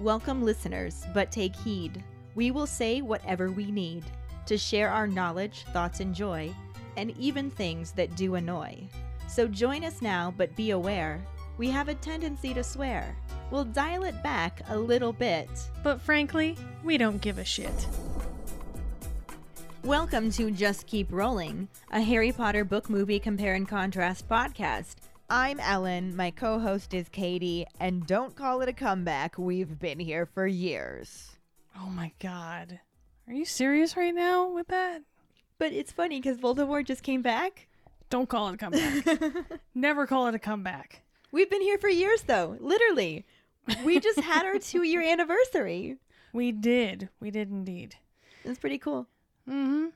Welcome, listeners, but take heed. We will say whatever we need to share our knowledge, thoughts, and joy, and even things that do annoy. So join us now, but be aware we have a tendency to swear. We'll dial it back a little bit. But frankly, we don't give a shit. Welcome to Just Keep Rolling, a Harry Potter book movie compare and contrast podcast. I'm Ellen, my co host is Katie, and don't call it a comeback. We've been here for years. Oh my god. Are you serious right now with that? But it's funny because Voldemort just came back. Don't call it a comeback. Never call it a comeback. We've been here for years, though, literally. We just had our two year anniversary. We did. We did indeed. It's pretty cool. Mm hmm.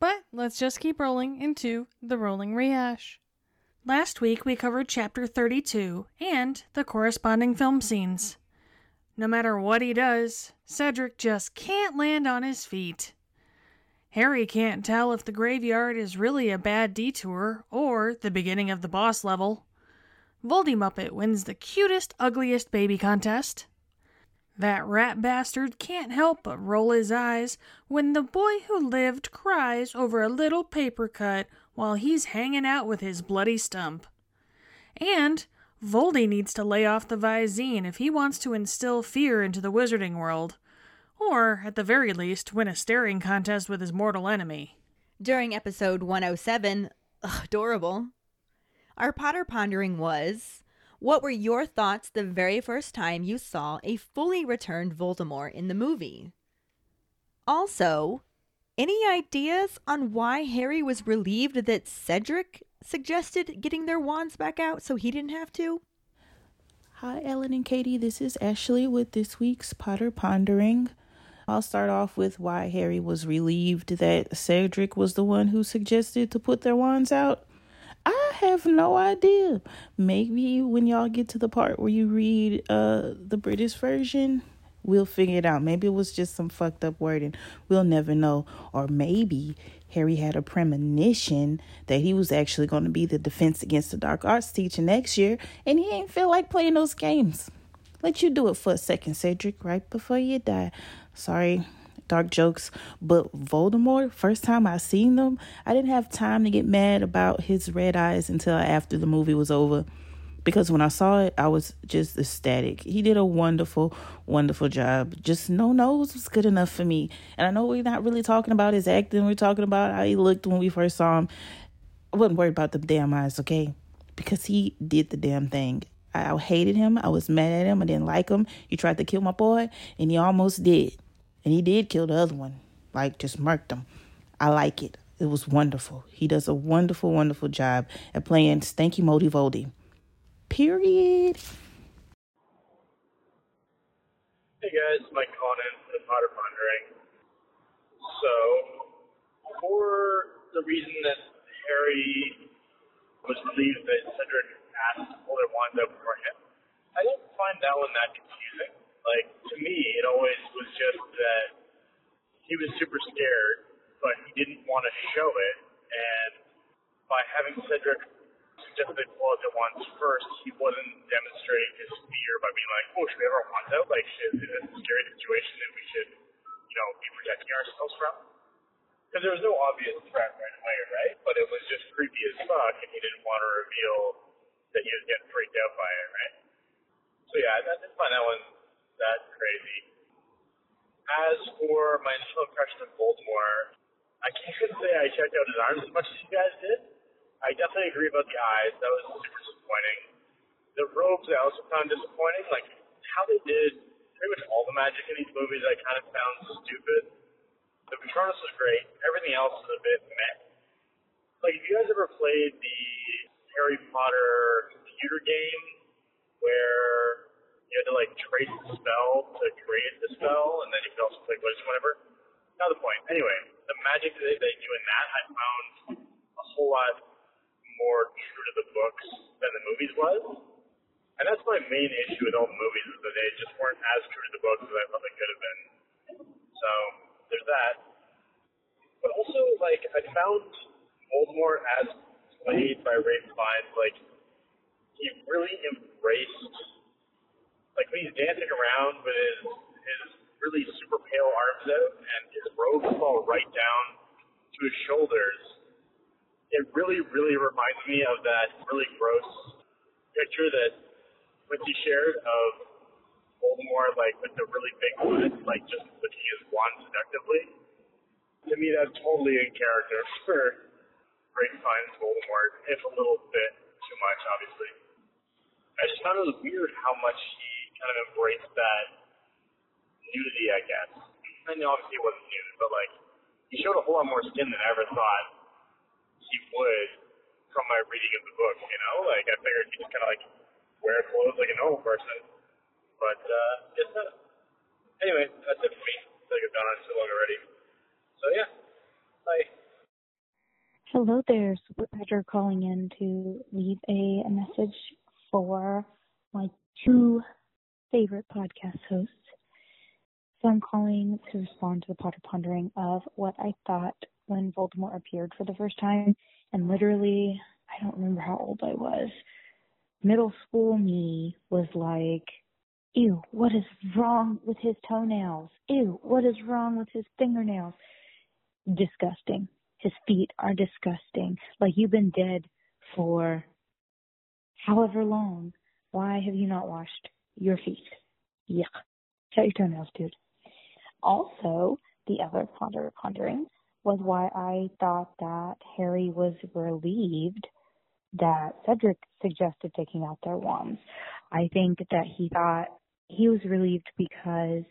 But let's just keep rolling into the rolling rehash. Last week we covered chapter 32 and the corresponding film scenes. No matter what he does, Cedric just can't land on his feet. Harry can't tell if the graveyard is really a bad detour or the beginning of the boss level. Voldy Muppet wins the cutest, ugliest baby contest. That rat bastard can't help but roll his eyes when the boy who lived cries over a little paper cut while he's hanging out with his bloody stump. And Voldy needs to lay off the Visine if he wants to instill fear into the wizarding world, or, at the very least, win a staring contest with his mortal enemy. During episode 107, ugh, adorable, our Potter pondering was what were your thoughts the very first time you saw a fully returned Voldemort in the movie? Also, any ideas on why Harry was relieved that Cedric suggested getting their wands back out so he didn't have to? Hi, Ellen and Katie. This is Ashley with this week's Potter Pondering. I'll start off with why Harry was relieved that Cedric was the one who suggested to put their wands out. I have no idea. Maybe when y'all get to the part where you read uh the British version, we'll figure it out. Maybe it was just some fucked up wording. We'll never know. Or maybe Harry had a premonition that he was actually going to be the defense against the dark arts teacher next year, and he ain't feel like playing those games. Let you do it for a second, Cedric, right before you die. Sorry, dark jokes, but Voldemort, first time I seen them, I didn't have time to get mad about his red eyes until after the movie was over because when I saw it, I was just ecstatic. He did a wonderful, wonderful job. Just no nose was good enough for me. And I know we're not really talking about his acting, we're talking about how he looked when we first saw him. I wasn't worried about the damn eyes, okay? Because he did the damn thing. I hated him. I was mad at him. I didn't like him. He tried to kill my boy, and he almost did. And he did kill the other one, like just murked him. I like it. It was wonderful. He does a wonderful, wonderful job at playing Stanky Modi Voldy. Period. Hey guys, Mike Conan from Potter Pondering. So, for the reason that Harry was relieved that Cedric asked wands out for him, I don't find that one that confusing. Like, to me, it always was just that he was super scared, but he didn't want to show it, and by having Cedric pull out their wands first, he wasn't demonstrating his fear by being like, oh, should we our wands out? Like, shit, is a scary situation that we should, you know, be protecting ourselves from? Because there was no obvious threat right away, right? But it was just creepy as fuck, and he didn't want to reveal that he was getting freaked out by it, right? So yeah, I didn't find that one that crazy. As for my initial impression of Voldemort, I can't say I checked out his arms as much as you guys did. I definitely agree about the eyes. That was super disappointing. The robes I also found disappointing. Like how they did pretty much all the magic in these movies, I kind of found stupid. The Patronus was great. Everything else was a bit meh. Like, have you guys ever played the Harry Potter computer game where you had to like trace the spell to create the spell, and then you could also play Quidditch whatever? Not the point. Anyway, the magic that they do in that, I found a whole lot more true to the books than the movies was. And that's my main issue with all the movies is that they just weren't as true to the books as I thought they could have been. So there's that. But also, like, I found Voldemort as played by Ralph Fiennes, like, he really embraced like when he's dancing around with his his really super pale arms out and his robes fall right down to his shoulders. It really, really reminds me of that really gross picture that Quincy shared of Voldemort, like with the really big butt, like just looking his wand seductively. To me, that's totally in character for Great Fine's Voldemort, if a little bit too much, obviously. I just found it was weird how much he kind of embraced that nudity, I guess. Mean, obviously it wasn't nude, but like he showed a whole lot more skin than I ever thought he would from my reading of the book. You know, like I figured he just kind of like wear clothes like a normal person. But uh, just uh, anyway, that's it for me. I like I've gone on too long already. So yeah, bye. Hello there, Super Badger calling in to leave a, a message for my two favorite podcast hosts. So I'm calling to respond to the Potter Pondering of what I thought when Voldemort appeared for the first time. And literally, I don't remember how old I was. Middle school me was like, ew, what is wrong with his toenails? Ew, what is wrong with his fingernails? Disgusting. His feet are disgusting. Like you've been dead for however long. Why have you not washed your feet? Yuck. Shut your toenails, dude. Also, the other ponder pondering was why I thought that Harry was relieved that Cedric suggested taking out their wands. I think that he thought he was relieved because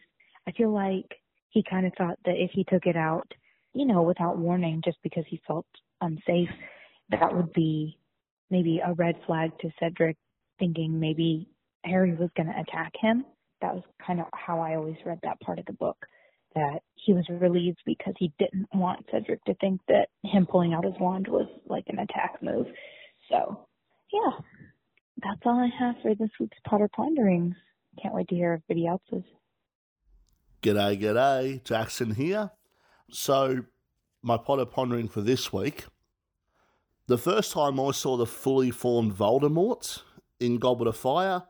I feel like he kind of thought that if he took it out, you know, without warning, just because he felt unsafe, that would be maybe a red flag to Cedric, thinking maybe Harry was going to attack him. That was kind of how I always read that part of the book. That he was relieved because he didn't want Cedric to think that him pulling out his wand was like an attack move. So, yeah, that's all I have for this week's Potter Ponderings. Can't wait to hear everybody else's. G'day, g'day, Jackson here. So, my Potter Pondering for this week. The first time I saw the fully formed Voldemort in Goblet of Fire,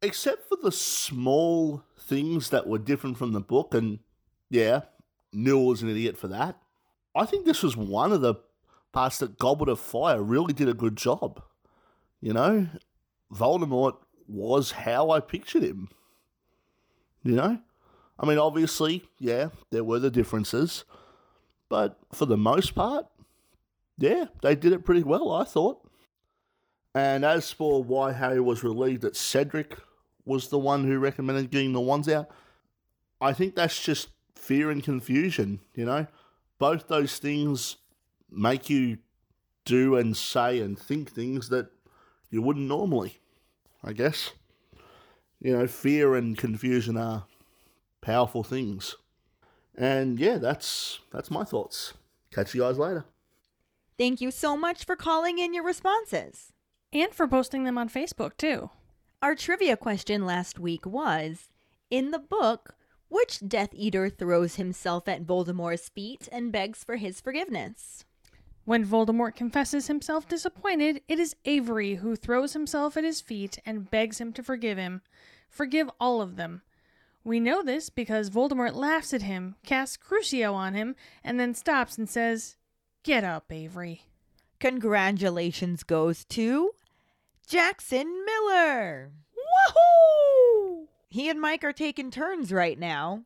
except for the small things that were different from the book, and yeah, Newell was an idiot for that. I think this was one of the parts that Goblet of Fire really did a good job. You know, Voldemort was how I pictured him. You know? I mean, obviously, yeah, there were the differences, but for the most part, yeah, they did it pretty well, I thought. And as for why Harry was relieved that Cedric was the one who recommended getting the ones out, I think that's just fear and confusion, you know? Both those things make you do and say and think things that you wouldn't normally, I guess. You know, fear and confusion are powerful things. And yeah, that's that's my thoughts. Catch you guys later. Thank you so much for calling in your responses. And for posting them on Facebook, too. Our trivia question last week was In the book, which Death Eater throws himself at Voldemort's feet and begs for his forgiveness? When Voldemort confesses himself disappointed, it is Avery who throws himself at his feet and begs him to forgive him. Forgive all of them. We know this because Voldemort laughs at him, casts Crucio on him, and then stops and says, Get up, Avery. Congratulations goes to Jackson Miller. Woohoo! He and Mike are taking turns right now.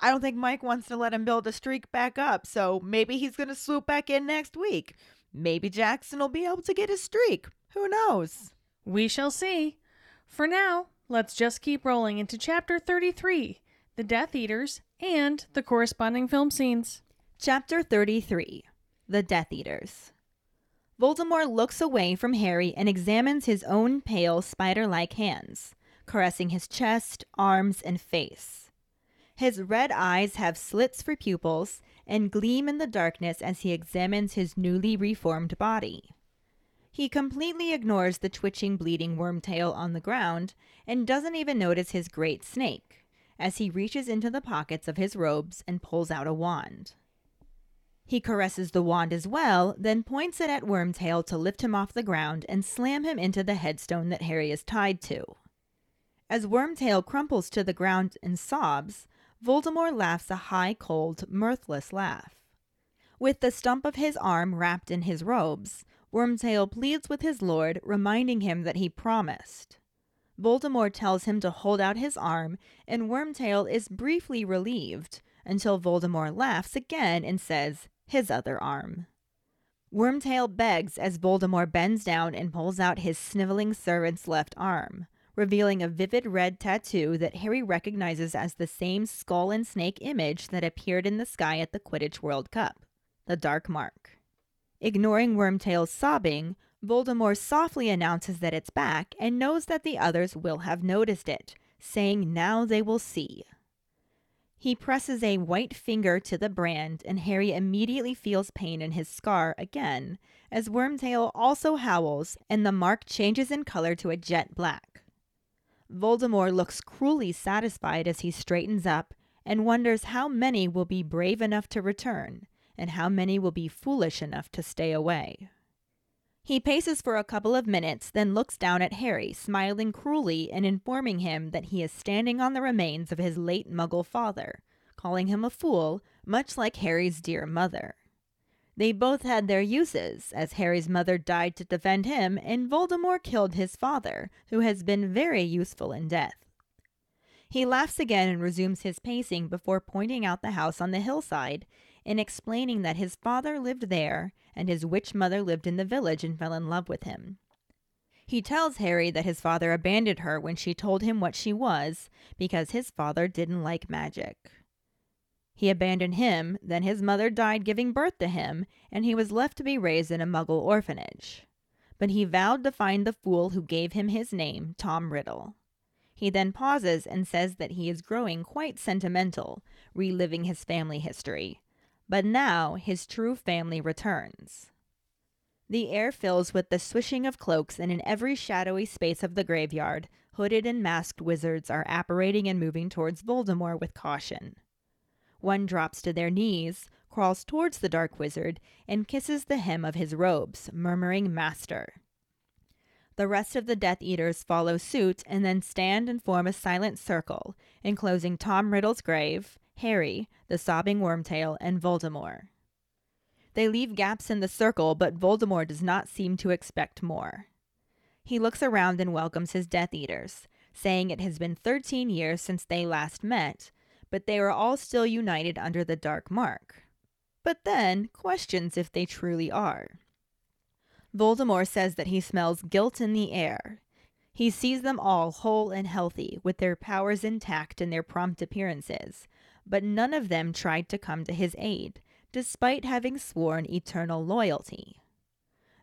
I don't think Mike wants to let him build a streak back up, so maybe he's going to swoop back in next week. Maybe Jackson will be able to get his streak. Who knows? We shall see. For now, let's just keep rolling into chapter 33 The Death Eaters and the corresponding film scenes. Chapter 33 The Death Eaters. Voldemort looks away from Harry and examines his own pale, spider like hands, caressing his chest, arms, and face. His red eyes have slits for pupils and gleam in the darkness as he examines his newly reformed body. He completely ignores the twitching, bleeding wormtail on the ground and doesn't even notice his great snake as he reaches into the pockets of his robes and pulls out a wand. He caresses the wand as well, then points it at Wormtail to lift him off the ground and slam him into the headstone that Harry is tied to. As Wormtail crumples to the ground and sobs, Voldemort laughs a high, cold, mirthless laugh. With the stump of his arm wrapped in his robes, Wormtail pleads with his lord, reminding him that he promised. Voldemort tells him to hold out his arm, and Wormtail is briefly relieved until Voldemort laughs again and says, his other arm. Wormtail begs as Voldemort bends down and pulls out his sniveling servant's left arm, revealing a vivid red tattoo that Harry recognizes as the same skull and snake image that appeared in the sky at the Quidditch World Cup, the Dark Mark. Ignoring Wormtail's sobbing, Voldemort softly announces that it's back and knows that the others will have noticed it, saying now they will see. He presses a white finger to the brand, and Harry immediately feels pain in his scar again, as Wormtail also howls, and the mark changes in color to a jet black. Voldemort looks cruelly satisfied as he straightens up and wonders how many will be brave enough to return, and how many will be foolish enough to stay away. He paces for a couple of minutes, then looks down at Harry, smiling cruelly and informing him that he is standing on the remains of his late muggle father, calling him a fool, much like Harry's dear mother. They both had their uses, as Harry's mother died to defend him, and Voldemort killed his father, who has been very useful in death. He laughs again and resumes his pacing before pointing out the house on the hillside and explaining that his father lived there and his witch mother lived in the village and fell in love with him. He tells Harry that his father abandoned her when she told him what she was because his father didn't like magic. He abandoned him, then his mother died giving birth to him, and he was left to be raised in a muggle orphanage. But he vowed to find the fool who gave him his name, Tom Riddle. He then pauses and says that he is growing quite sentimental, reliving his family history, but now his true family returns. The air fills with the swishing of cloaks, and in every shadowy space of the graveyard, hooded and masked wizards are apparating and moving towards Voldemort with caution. One drops to their knees, crawls towards the dark wizard, and kisses the hem of his robes, murmuring, Master. The rest of the Death Eaters follow suit and then stand and form a silent circle, enclosing Tom Riddle's grave, Harry, the sobbing Wormtail, and Voldemort. They leave gaps in the circle, but Voldemort does not seem to expect more. He looks around and welcomes his Death Eaters, saying it has been 13 years since they last met, but they are all still united under the Dark Mark. But then questions if they truly are. Voldemort says that he smells guilt in the air. He sees them all whole and healthy, with their powers intact and their prompt appearances, but none of them tried to come to his aid, despite having sworn eternal loyalty.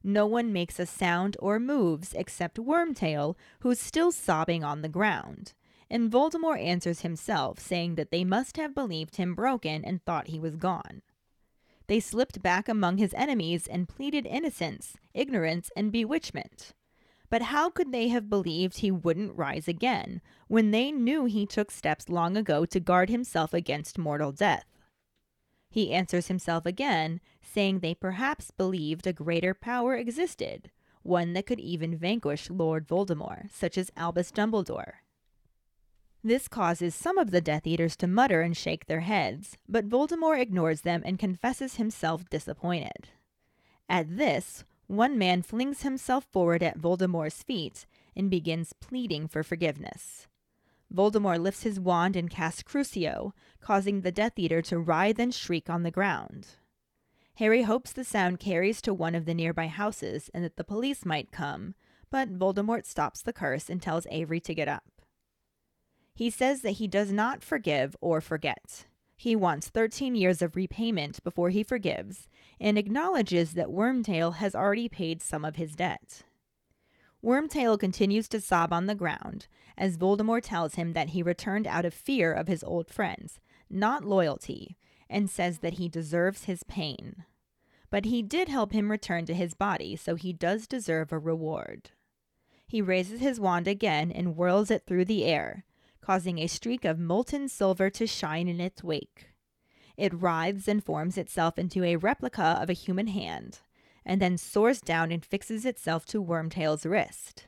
No one makes a sound or moves except Wormtail, who's still sobbing on the ground. And Voldemort answers himself, saying that they must have believed him broken and thought he was gone. They slipped back among his enemies and pleaded innocence, ignorance, and bewitchment. But how could they have believed he wouldn't rise again when they knew he took steps long ago to guard himself against mortal death? He answers himself again, saying they perhaps believed a greater power existed, one that could even vanquish Lord Voldemort, such as Albus Dumbledore. This causes some of the Death Eaters to mutter and shake their heads, but Voldemort ignores them and confesses himself disappointed. At this, one man flings himself forward at Voldemort's feet and begins pleading for forgiveness. Voldemort lifts his wand and casts Crucio, causing the Death Eater to writhe and shriek on the ground. Harry hopes the sound carries to one of the nearby houses and that the police might come, but Voldemort stops the curse and tells Avery to get up. He says that he does not forgive or forget. He wants 13 years of repayment before he forgives and acknowledges that Wormtail has already paid some of his debt. Wormtail continues to sob on the ground as Voldemort tells him that he returned out of fear of his old friends, not loyalty, and says that he deserves his pain. But he did help him return to his body, so he does deserve a reward. He raises his wand again and whirls it through the air, causing a streak of molten silver to shine in its wake. It writhes and forms itself into a replica of a human hand, and then soars down and fixes itself to Wormtail's wrist.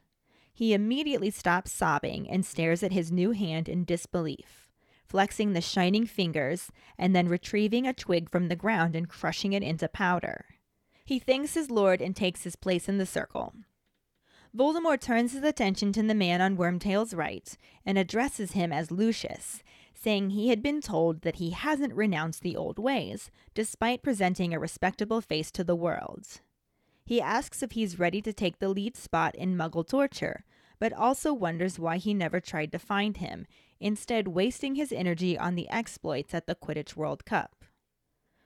He immediately stops sobbing and stares at his new hand in disbelief, flexing the shining fingers and then retrieving a twig from the ground and crushing it into powder. He thanks his lord and takes his place in the circle. Voldemort turns his attention to the man on Wormtail's right and addresses him as Lucius, saying he had been told that he hasn't renounced the old ways, despite presenting a respectable face to the world. He asks if he's ready to take the lead spot in Muggle torture, but also wonders why he never tried to find him, instead wasting his energy on the exploits at the Quidditch World Cup.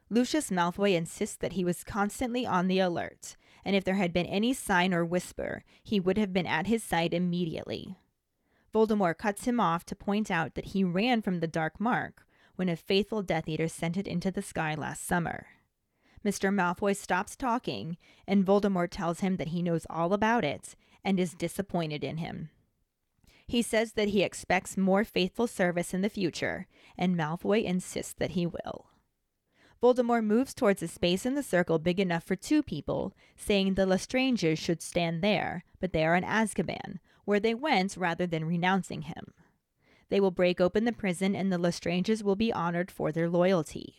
Lucius Malfoy insists that he was constantly on the alert, and if there had been any sign or whisper, he would have been at his side immediately. Voldemort cuts him off to point out that he ran from the Dark Mark when a faithful Death Eater sent it into the sky last summer. Mr. Malfoy stops talking, and Voldemort tells him that he knows all about it and is disappointed in him. He says that he expects more faithful service in the future, and Malfoy insists that he will. Voldemort moves towards a space in the circle big enough for two people, saying the Lestranges should stand there, but they are in Azkaban, where they went rather than renouncing him. They will break open the prison and the Lestranges will be honored for their loyalty.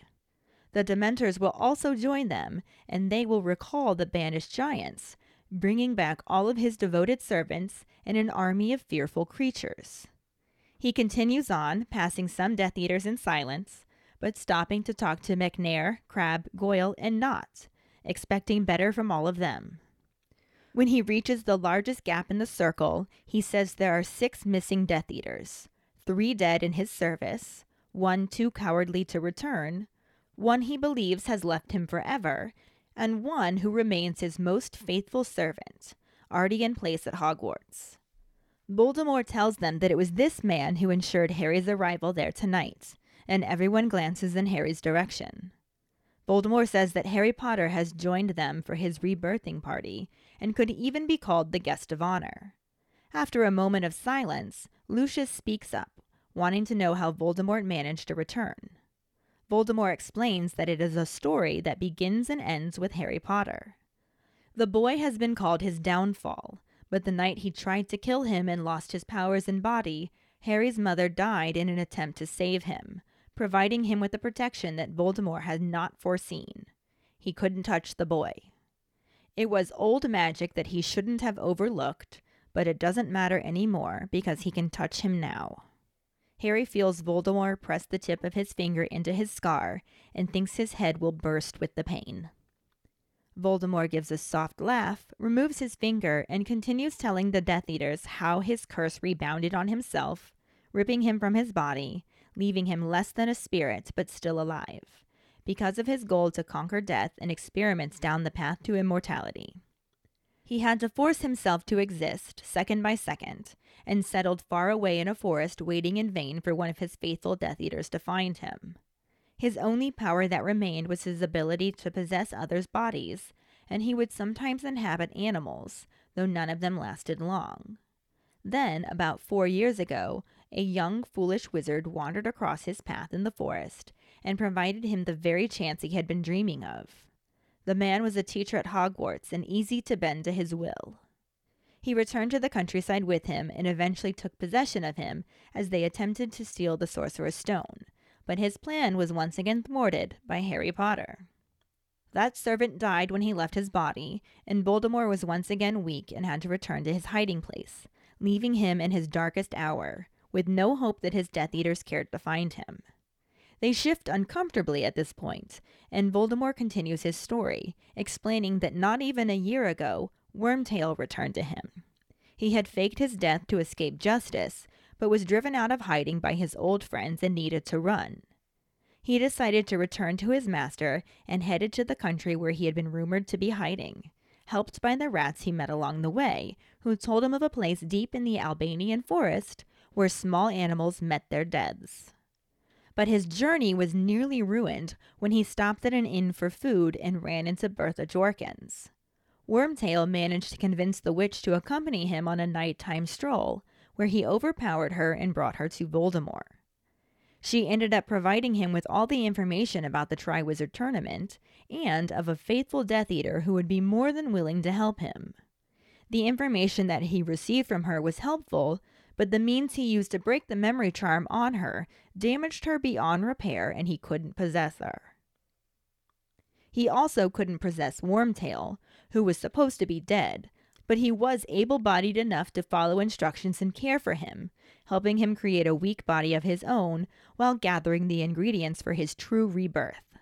The Dementors will also join them, and they will recall the banished giants, bringing back all of his devoted servants and an army of fearful creatures. He continues on, passing some Death Eaters in silence, but stopping to talk to Macnair, Crabbe, Goyle, and Nott, expecting better from all of them. When he reaches the largest gap in the circle, he says there are six missing Death Eaters three dead in his service, one too cowardly to return, one he believes has left him forever, and one who remains his most faithful servant, already in place at Hogwarts. Voldemort tells them that it was this man who ensured Harry's arrival there tonight, and everyone glances in Harry's direction. Voldemort says that Harry Potter has joined them for his rebirthing party and could even be called the guest of honor. After a moment of silence, Lucius speaks up, wanting to know how Voldemort managed to return. Voldemort explains that it is a story that begins and ends with Harry Potter. The boy has been called his downfall, but the night he tried to kill him and lost his powers and body, Harry's mother died in an attempt to save him, providing him with the protection that Voldemort had not foreseen. He couldn't touch the boy. It was old magic that he shouldn't have overlooked, but it doesn't matter anymore because he can touch him now. Harry feels Voldemort press the tip of his finger into his scar and thinks his head will burst with the pain. Voldemort gives a soft laugh, removes his finger, and continues telling the Death Eaters how his curse rebounded on himself, ripping him from his body, leaving him less than a spirit but still alive, because of his goal to conquer death and experiments down the path to immortality. He had to force himself to exist, second by second, and settled far away in a forest waiting in vain for one of his faithful Death Eaters to find him. His only power that remained was his ability to possess others' bodies, and he would sometimes inhabit animals, though none of them lasted long. Then, about four years ago, a young, foolish wizard wandered across his path in the forest and provided him the very chance he had been dreaming of. The man was a teacher at Hogwarts and easy to bend to his will. He returned to the countryside with him and eventually took possession of him as they attempted to steal the Sorcerer's Stone, but his plan was once again thwarted by Harry Potter. That servant died when he left his body, and Voldemort was once again weak and had to return to his hiding place, leaving him in his darkest hour, with no hope that his Death Eaters cared to find him. They shift uncomfortably at this point, and Voldemort continues his story, explaining that not even a year ago, Wormtail returned to him. He had faked his death to escape justice, but was driven out of hiding by his old friends and needed to run. He decided to return to his master and headed to the country where he had been rumored to be hiding, helped by the rats he met along the way, who told him of a place deep in the Albanian forest where small animals met their deaths. But his journey was nearly ruined when he stopped at an inn for food and ran into Bertha Jorkins. Wormtail managed to convince the witch to accompany him on a nighttime stroll, where he overpowered her and brought her to Voldemort. She ended up providing him with all the information about the Triwizard Tournament and of a faithful Death Eater who would be more than willing to help him. The information that he received from her was helpful, but the means he used to break the memory charm on her damaged her beyond repair and he couldn't possess her. He also couldn't possess Wormtail, who was supposed to be dead, but he was able bodied enough to follow instructions and care for him, helping him create a weak body of his own while gathering the ingredients for his true rebirth.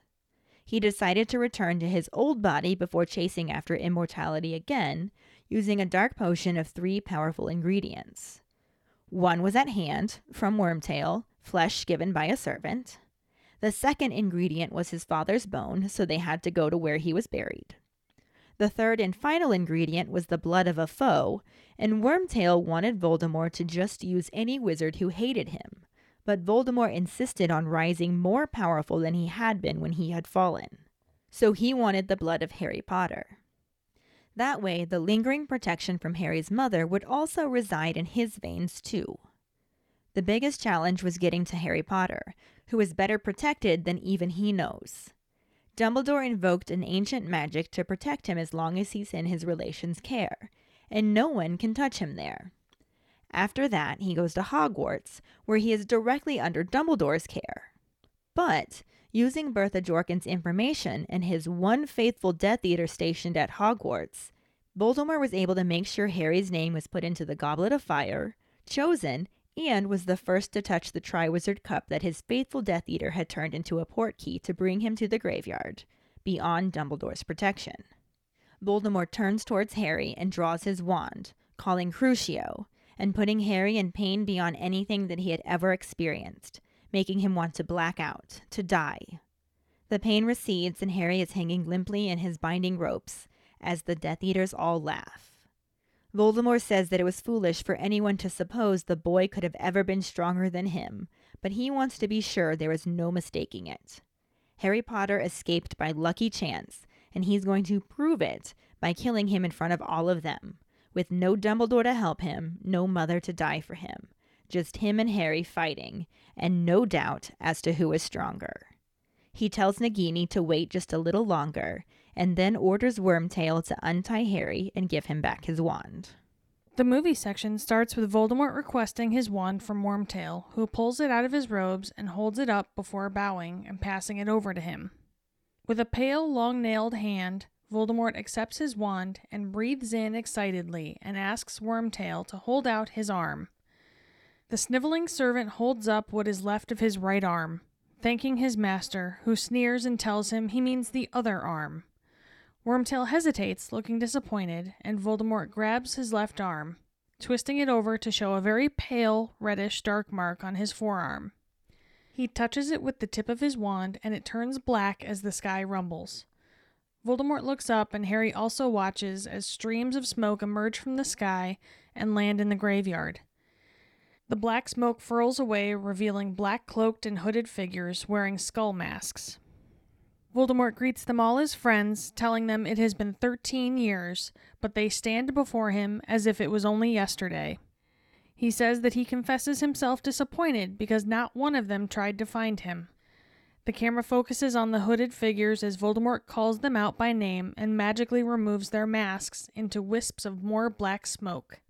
He decided to return to his old body before chasing after immortality again, using a dark potion of three powerful ingredients. One was at hand, from Wormtail, flesh given by a servant. The second ingredient was his father's bone, so they had to go to where he was buried. The third and final ingredient was the blood of a foe, and Wormtail wanted Voldemort to just use any wizard who hated him. But Voldemort insisted on rising more powerful than he had been when he had fallen. So he wanted the blood of Harry Potter. That way, the lingering protection from Harry's mother would also reside in his veins, too. The biggest challenge was getting to Harry Potter, who is better protected than even he knows. Dumbledore invoked an ancient magic to protect him as long as he's in his relation's care, and no one can touch him there. After that, he goes to Hogwarts, where he is directly under Dumbledore's care. But, using Bertha Jorkins' information and his one faithful Death Eater stationed at Hogwarts, Voldemort was able to make sure Harry's name was put into the Goblet of Fire, chosen, and was the first to touch the Triwizard Cup that his faithful Death Eater had turned into a portkey to bring him to the graveyard, beyond Dumbledore's protection. Voldemort turns towards Harry and draws his wand, calling Crucio, and putting Harry in pain beyond anything that he had ever experienced, making him want to black out, to die. The pain recedes and Harry is hanging limply in his binding ropes as the Death Eaters all laugh. Voldemort says that it was foolish for anyone to suppose the boy could have ever been stronger than him, but he wants to be sure there is no mistaking it. Harry Potter escaped by lucky chance, and he's going to prove it by killing him in front of all of them, with no Dumbledore to help him, no mother to die for him, just him and Harry fighting, and no doubt as to who is stronger. He tells Nagini to wait just a little longer, and then orders Wormtail to untie Harry and give him back his wand. The movie section starts with Voldemort requesting his wand from Wormtail, who pulls it out of his robes and holds it up before bowing and passing it over to him. With a pale, long nailed hand, Voldemort accepts his wand and breathes in excitedly and asks Wormtail to hold out his arm. The sniveling servant holds up what is left of his right arm, thanking his master, who sneers and tells him he means the other arm. Wormtail hesitates, looking disappointed, and Voldemort grabs his left arm, twisting it over to show a very pale, reddish dark mark on his forearm. He touches it with the tip of his wand, and it turns black as the sky rumbles. Voldemort looks up, and Harry also watches as streams of smoke emerge from the sky and land in the graveyard. The black smoke furls away, revealing black cloaked and hooded figures wearing skull masks. Voldemort greets them all as friends, telling them it has been 13 years, but they stand before him as if it was only yesterday. He says that he confesses himself disappointed because not one of them tried to find him. The camera focuses on the hooded figures as Voldemort calls them out by name and magically removes their masks into wisps of more black smoke.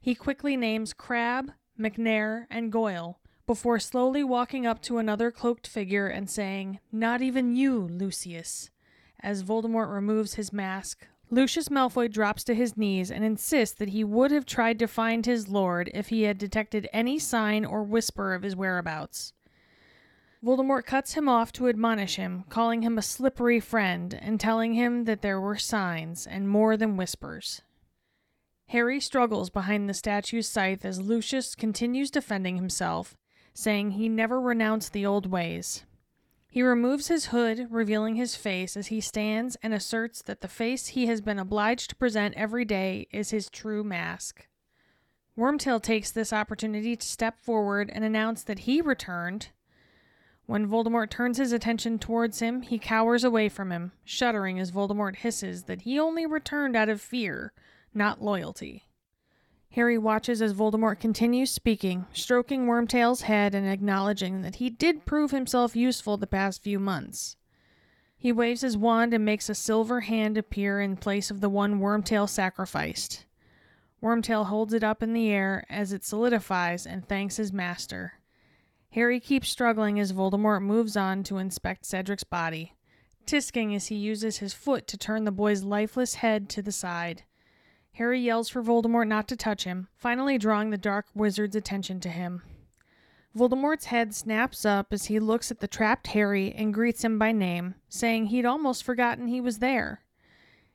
He quickly names Crabbe, Macnair, and Goyle, before slowly walking up to another cloaked figure and saying, Not even you, Lucius. As Voldemort removes his mask, Lucius Malfoy drops to his knees and insists that he would have tried to find his lord if he had detected any sign or whisper of his whereabouts. Voldemort cuts him off to admonish him, calling him a slippery friend and telling him that there were signs and more than whispers. Harry struggles behind the statue's scythe as Lucius continues defending himself, saying he never renounced the old ways. He removes his hood, revealing his face as he stands and asserts that the face he has been obliged to present every day is his true mask. Wormtail takes this opportunity to step forward and announce that he returned. When Voldemort turns his attention towards him, he cowers away from him, shuddering as Voldemort hisses that he only returned out of fear, not loyalty. Harry watches as Voldemort continues speaking, stroking Wormtail's head and acknowledging that he did prove himself useful the past few months. He waves his wand and makes a silver hand appear in place of the one Wormtail sacrificed. Wormtail holds it up in the air as it solidifies and thanks his master. Harry keeps struggling as Voldemort moves on to inspect Cedric's body, tisking as he uses his foot to turn the boy's lifeless head to the side. Harry yells for Voldemort not to touch him, finally drawing the dark wizard's attention to him. Voldemort's head snaps up as he looks at the trapped Harry and greets him by name, saying he'd almost forgotten he was there.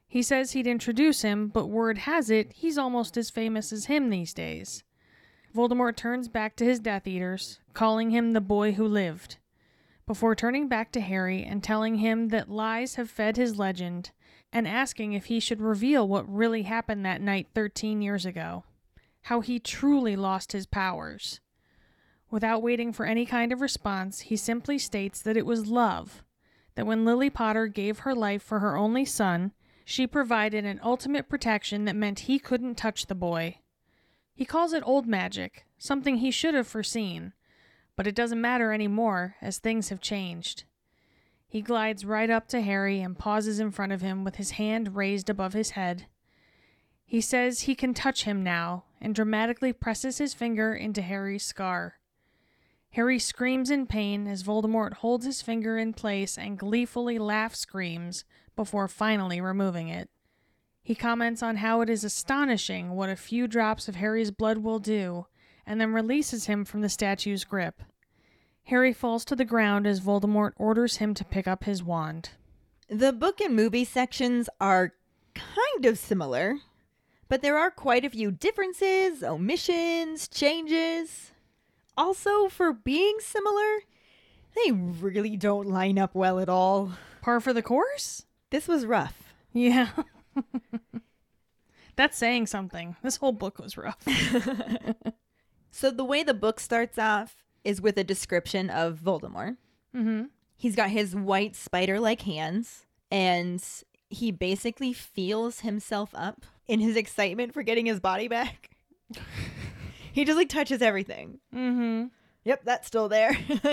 He says he'd introduce him, but word has it he's almost as famous as him these days. Voldemort turns back to his Death Eaters, calling him the boy who lived, before turning back to Harry and telling him that lies have fed his legend, and asking if he should reveal what really happened that night 13 years ago, how he truly lost his powers. Without waiting for any kind of response, he simply states that it was love, that when Lily Potter gave her life for her only son, she provided an ultimate protection that meant he couldn't touch the boy. He calls it old magic, something he should have foreseen, but it doesn't matter anymore as things have changed. He glides right up to Harry and pauses in front of him with his hand raised above his head. He says he can touch him now and dramatically presses his finger into Harry's scar. Harry screams in pain as Voldemort holds his finger in place and gleefully laugh screams before finally removing it. He comments on how it is astonishing what a few drops of Harry's blood will do, and then releases him from the statue's grip. Harry falls to the ground as Voldemort orders him to pick up his wand. The book and movie sections are kind of similar, but there are quite a few differences, omissions, changes. Also, for being similar, they really don't line up well at all. Par for the course? This was rough. Yeah. That's saying something. This whole book was rough. So the way the book starts off is with a description of Voldemort. mm-hmm. He's got his white spider-like hands and he basically feels himself up in his excitement for getting his body back. he just like touches everything. Mm-hmm. Yep, that's still there.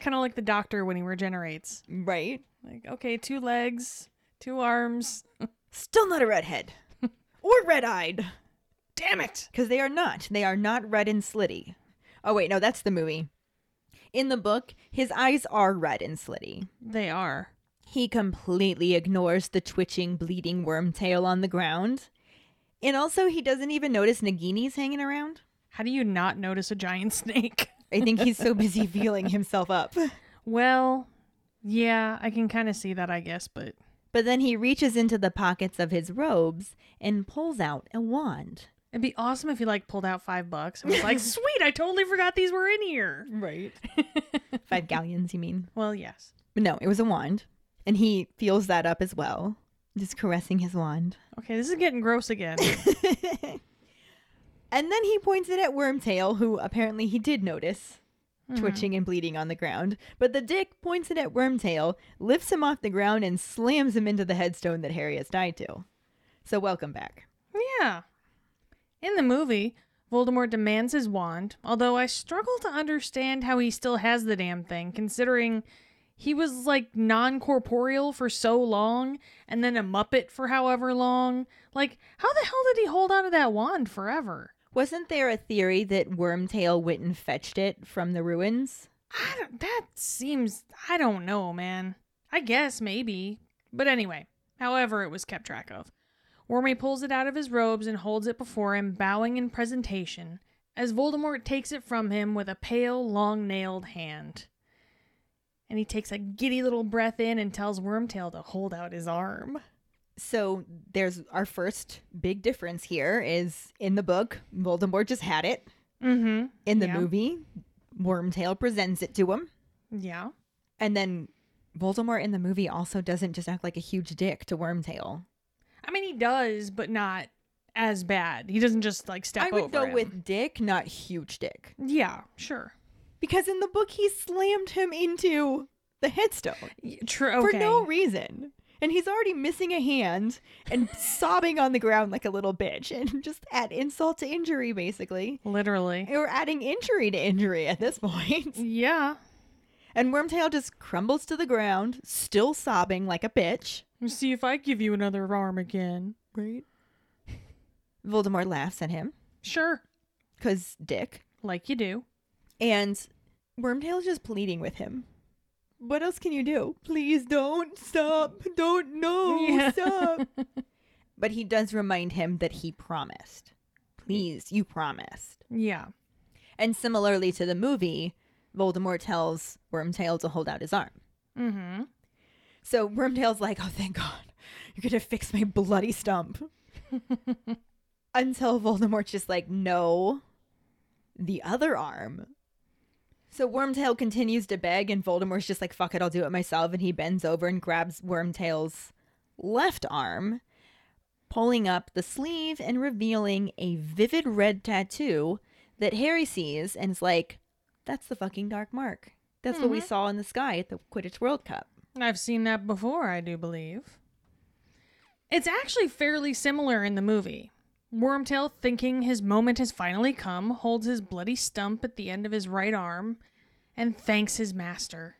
Kind of like the doctor when he regenerates. right? Like, okay, two legs, two arms. Still not a redhead. or red-eyed. Damn it! Because they are not. They are not red and slitty. Oh, wait, no, that's the movie. In the book, his eyes are red and slitty. They are. He completely ignores the twitching, bleeding Wormtail on the ground. And also, he doesn't even notice Nagini's hanging around. How do you not notice a giant snake? I think he's so busy feeling himself up. well, yeah, I can kind of see that, I guess, but But then he reaches into the pockets of his robes and pulls out a wand. It'd be awesome if he like pulled out five bucks and was like, "Sweet, I totally forgot these were in here." Right. Five galleons, you mean? Well, yes. But no, it was a wand. And he feels that up as well, just caressing his wand. Okay, this is getting gross again. And then he points it at Wormtail, who apparently he did notice Mm-hmm. twitching and bleeding on the ground. But the dick points it at Wormtail, lifts him off the ground, and slams him into the headstone that Harry has died to. So welcome back. Yeah. In the movie, Voldemort demands his wand, although I struggle to understand how he still has the damn thing, considering he was like non corporeal for so long and then a Muppet for however long. Like, how the hell did he hold on to that wand forever? Wasn't there a theory that Wormtail went and fetched it from the ruins? I don't, that seems, I don't know, man. I guess maybe. But anyway, however, it was kept track of. Wormy pulls it out of his robes and holds it before him, bowing in presentation, as Voldemort takes it from him with a pale, long nailed hand. And he takes a giddy little breath in and tells Wormtail to hold out his arm. So there's our first big difference here is in the book, Voldemort just had it. Mm In the Yeah. movie, Wormtail presents it to him. Yeah. And then Voldemort in the movie also doesn't just act like a huge dick to Wormtail. I mean, he does, but not as bad. He doesn't just like step I would over go him. with dick, not huge dick. Yeah, sure. Because in the book, he slammed him into the headstone True. Okay. for no reason. And he's already missing a hand and sobbing on the ground like a little bitch. And just add insult to injury, basically. Literally. Or adding injury to injury at this point. Yeah. And Wormtail just crumbles to the ground, still sobbing like a bitch. See if I give you another arm again. Right? Voldemort laughs at him Sure, because Dick. like you do. And Wormtail's just pleading with him. What else can you do? Please don't stop. Don't no Yeah. stop. but he does remind him that he promised. Please, you promised. Yeah. And similarly to the movie, Voldemort tells Wormtail to hold out his arm. Mm-hmm. So Wormtail's like, "Oh, thank God, you're gonna fix my bloody stump." Until Voldemort's just like, "No, the other arm." So Wormtail continues to beg, and Voldemort's just like, "Fuck it, I'll do it myself." And he bends over and grabs Wormtail's left arm, pulling up the sleeve and revealing a vivid red tattoo that Harry sees and is like, "That's the fucking Dark Mark. That's what we mm-hmm. saw in the sky at the Quidditch World Cup." I've seen that before, I do believe. It's actually fairly similar in the movie. Wormtail, thinking his moment has finally come, holds his bloody stump at the end of his right arm and thanks his master.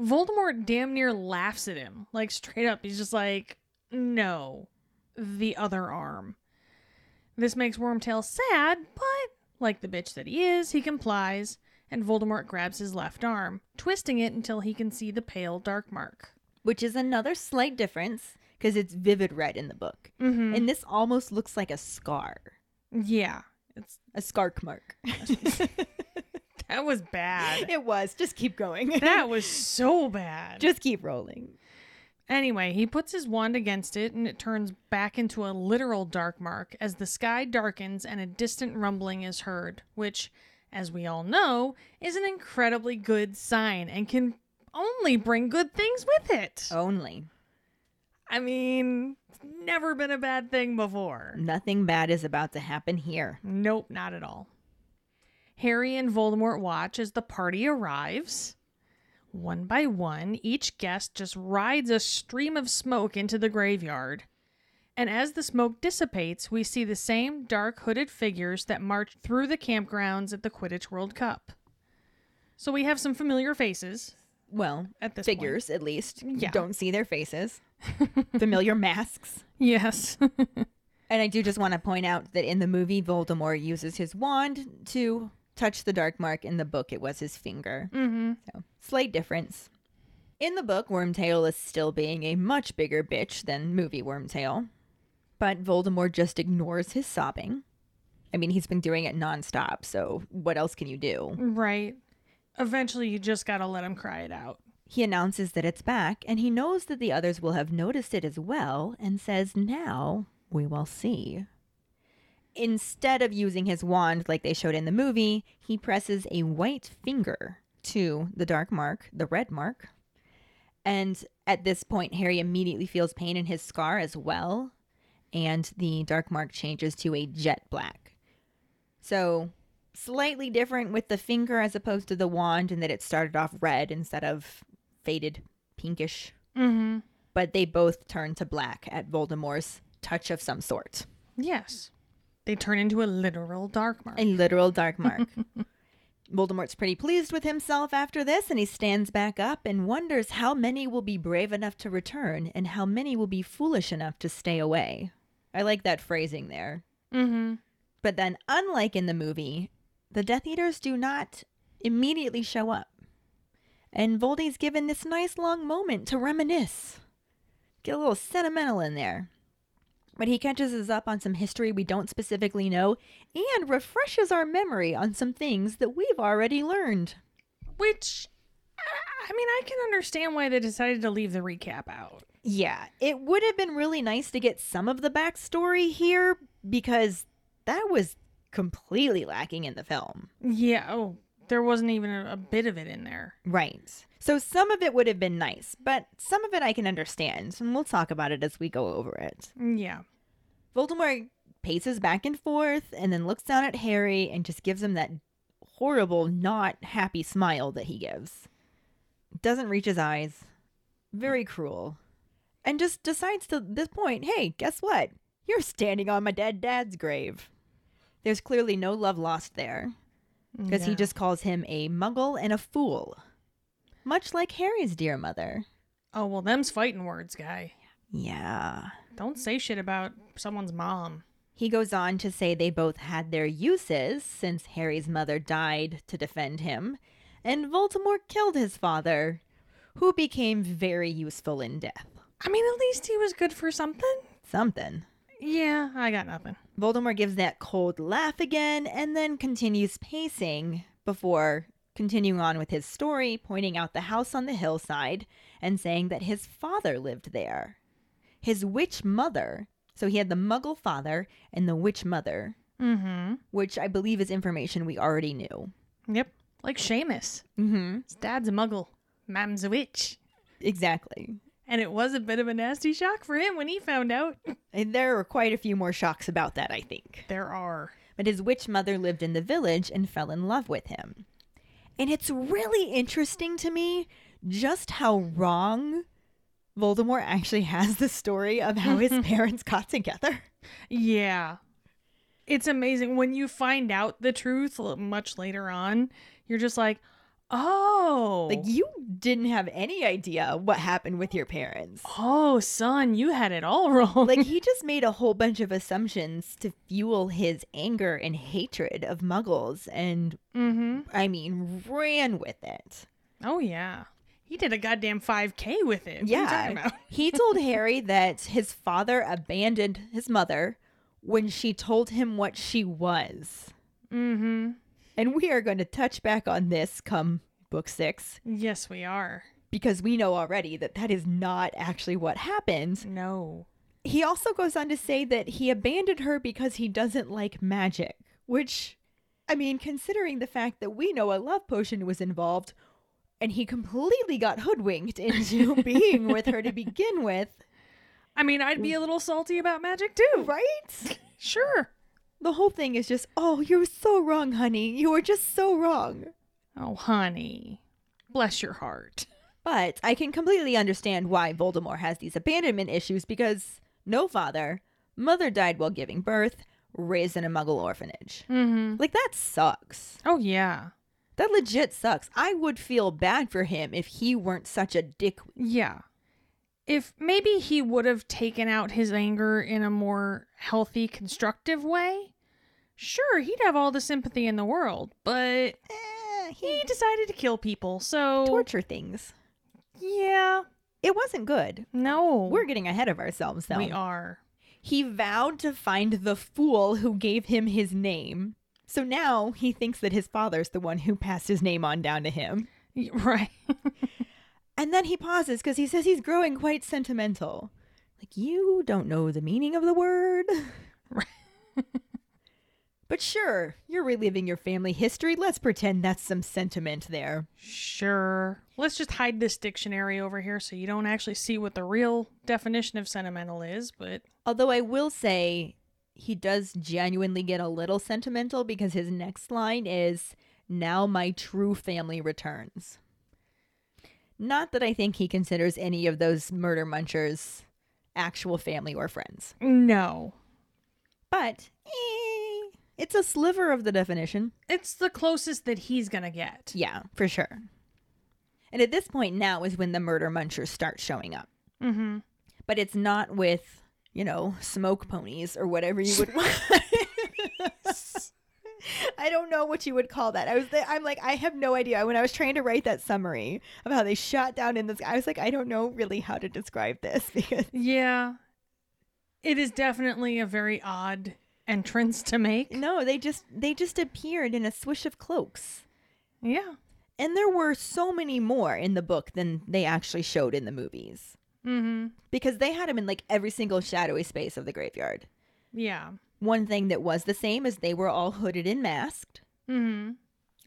Voldemort damn near laughs at him, like straight up. He's just like, no, the other arm. This makes Wormtail sad, but like the bitch that he is, he complies, and Voldemort grabs his left arm, twisting it until he can see the pale dark mark. which is another slight difference because it's vivid red in the book. Mm-hmm. And this almost looks like a scar, Yeah, it's a scark mark. that was bad. it was. Just keep going. that was so bad. Just keep rolling. Anyway, he puts his wand against it and it turns back into a literal dark mark as the sky darkens and a distant rumbling is heard, which, as we all know, is an incredibly good sign and can only bring good things with it. Only. I mean, it's never been a bad thing before. Nothing bad is about to happen here. Nope, not at all. Harry and Voldemort watch as the party arrives. One by one, each guest just rides a stream of smoke into the graveyard. And as the smoke dissipates, we see the same dark hooded figures that marched through the campgrounds at the Quidditch World Cup. So we have some familiar faces Well, at this point. figures at least. Yeah. Don't see their faces. Familiar masks. Yes. And I do just want to point out that in the movie, Voldemort uses his wand to touch the dark mark. In the book, it was his finger. mm-hmm. So, slight difference. In the book, Wormtail is still being a much bigger bitch than movie Wormtail. But Voldemort just ignores his sobbing. I mean, he's been doing it nonstop, so what else can you do? Right. Eventually, you just gotta let him cry it out. He announces that it's back, and he knows that the others will have noticed it as well, and says, Now we will see. Instead of using his wand like they showed in the movie, he presses a white finger to the dark mark, the red mark. And at this point, Harry immediately feels pain in his scar as well, and the dark mark changes to a jet black. So, slightly different with the finger as opposed to the wand, in that it started off red instead of faded pinkish. Mm-hmm. But they both turn to black at Voldemort's touch of some sort. Yes. They turn into a literal dark mark. A literal dark mark. Voldemort's pretty pleased with himself after this, and he stands back up and wonders how many will be brave enough to return and how many will be foolish enough to stay away. I like that phrasing there. mm-hmm. But then, unlike in the movie, the Death Eaters do not immediately show up. And Voldy's given this nice long moment to reminisce. Get a little sentimental in there. But he catches us up on some history we don't specifically know and refreshes our memory on some things that we've already learned. Which, I mean, I can understand why they decided to leave the recap out. Yeah, it would have been really nice to get some of the backstory here because that was completely lacking in the film. Yeah. Oh, there wasn't even a, a bit of it in there. Right. So some of it would have been nice, but some of it I can understand, and we'll talk about it as we go over it. Yeah. Voldemort paces back and forth and then looks down at Harry and just gives him that horrible, not happy smile that he gives. Doesn't reach his eyes. Very cruel. And just decides to this point, hey, guess what? You're standing on my dead dad's grave. There's clearly no love lost there because he just calls him a muggle and a fool. Much like Harry's dear mother. Oh, well, them's fighting words, guy. Yeah. Don't say shit about someone's mom. He goes on to say they both had their uses since Harry's mother died to defend him, and Voldemort killed his father, who became very useful in death. I mean, at least he was good for something. Something. Yeah, I got nothing. Voldemort gives that cold laugh again and then continues pacing before continuing on with his story, pointing out the house on the hillside and saying that his father lived there. His witch mother. So he had the muggle father and the witch mother, Mm-hmm. which I believe is information we already knew. Yep. Like Seamus. Mm-hmm. His dad's a muggle. Mam's a witch. Exactly. And it was a bit of a nasty shock for him when he found out. And there are quite a few more shocks about that, I think. There are. but his witch mother lived in the village and fell in love with him. And it's really interesting to me just how wrong Voldemort actually has the story of how his parents got together. Yeah. It's amazing when you find out the truth much later on. You're just like, oh, Like, you didn't have any idea what happened with your parents. oh, son, you had it all wrong. Like, he just made a whole bunch of assumptions to fuel his anger and hatred of muggles, and mm-hmm. I mean, ran with it. Oh yeah, he did a goddamn 5K with it. What are you talking Yeah. about? he told Harry that his father abandoned his mother when she told him what she was. Mm-hmm. And we are going to touch back on this come book six Yes, we are. because we know already that that is not actually what happened. No. He also goes on to say that he abandoned her because he doesn't like magic, which, I mean, considering the fact that we know a love potion was involved and he completely got hoodwinked into being with her to begin with, I mean, I'd be a little salty about magic too. right? Sure. The whole thing is just, oh, you're so wrong, honey. You were just so wrong. Oh, honey. Bless your heart. But I can completely understand why Voldemort has these abandonment issues because no father, mother died while giving birth, raised in a muggle orphanage. Mm-hmm. Like, that sucks. Oh, yeah. That legit sucks. I would feel bad for him if he weren't such a dick. Yeah. If maybe he would have taken out his anger in a more healthy, constructive way, sure, he'd have all the sympathy in the world, but Eh, he he decided to kill people, so. torture things. Yeah. It wasn't good. No. We're getting ahead of ourselves, though. We are. He vowed to find the fool who gave him his name. So now he thinks that his father's the one who passed his name on down to him. Right. And then he pauses because he says he's growing quite sentimental. Like, you don't know the meaning of the word. Right. But sure, you're reliving your family history. Let's pretend that's some sentiment there. sure. Let's just hide this dictionary over here so you don't actually see what the real definition of sentimental is, but Although I will say he does genuinely get a little sentimental because his next line is, Now my true family returns. Not that I think he considers any of those murder munchers actual family or friends, no. but eh, it's a sliver of the definition. It's the closest that he's gonna get. Yeah, for sure. And at this point now is when the murder munchers start showing up. Mm-hmm. But it's not with, you know, smoke ponies or whatever you would I don't know what you would call that. I was th- I'm like I have no idea. When I was trying to write that summary of how they shot down in this I was like I don't know really how to describe this because Yeah. It is definitely a very odd entrance to make. no, they just they just appeared in a swish of cloaks. Yeah. And there were so many more in the book than they actually showed in the movies. Mm-hmm. because they had them in like every single shadowy space of the graveyard. Yeah. One thing that was the same is they were all hooded and masked, Mm-hmm.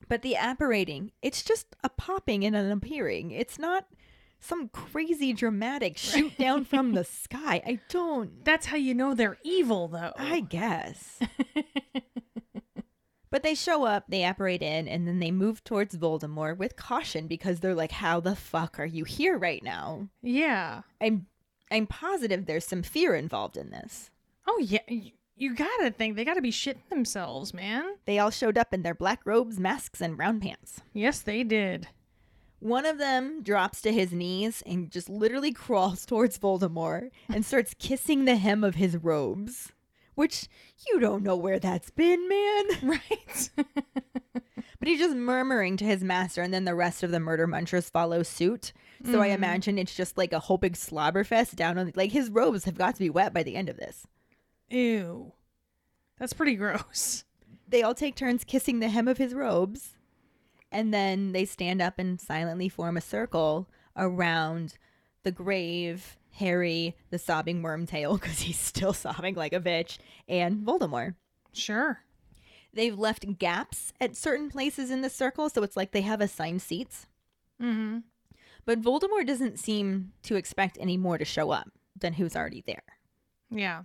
but the apparating, it's just a popping and an appearing. It's not some crazy dramatic shoot down from the sky. I don't, That's how you know they're evil, though. I guess. but they show up, they apparate in, and then they move towards Voldemort with caution because they're like, how the fuck are you here right now? yeah. I'm, I'm positive there's some fear involved in this. Oh yeah. You, gotta think they gotta be shitting themselves, man. They all showed up in their black robes, masks, and brown pants. Yes, they did. One of them drops to his knees and just literally crawls towards Voldemort and starts kissing the hem of his robes, Which you don't know where that's been, man. Right? But he's just murmuring to his master, and then the rest of the murder munchers follow suit. So I Mhm. imagine it's just like a whole big slobber fest down on like his robes have got to be wet by the end of this. Ew. That's pretty gross. They all take turns kissing the hem of his robes, and then they stand up and silently form a circle around the grave, Harry, the sobbing wormtail, because he's still sobbing like a bitch, and Voldemort. Sure. They've left gaps at certain places in the circle, so it's like they have assigned seats. Mm-hmm. But Voldemort doesn't seem to expect any more to show up than who's already there. Yeah.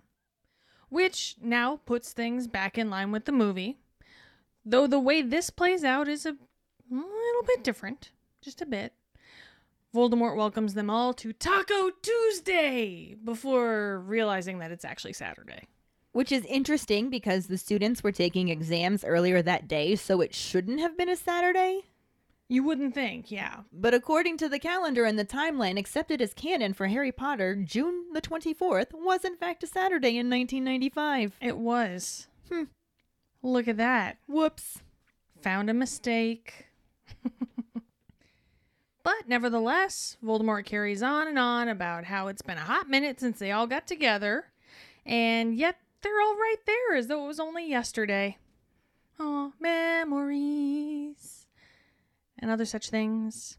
Which now puts things back in line with the movie. Though the way this plays out is a little bit different. Just a bit. Voldemort welcomes them all to Taco Tuesday before realizing that it's actually Saturday. Which is interesting because the students were taking exams earlier that day, so it shouldn't have been a Saturday. You wouldn't think, yeah. But according to the calendar and the timeline accepted as canon for Harry Potter, June the 24th was in fact a Saturday in 1995. It was. Hmm. Look at that. Whoops. Found a mistake. But nevertheless, Voldemort carries on and on about how it's been a hot minute since they all got together, and yet they're all right there as though it was only yesterday. Oh, memories. And other such things.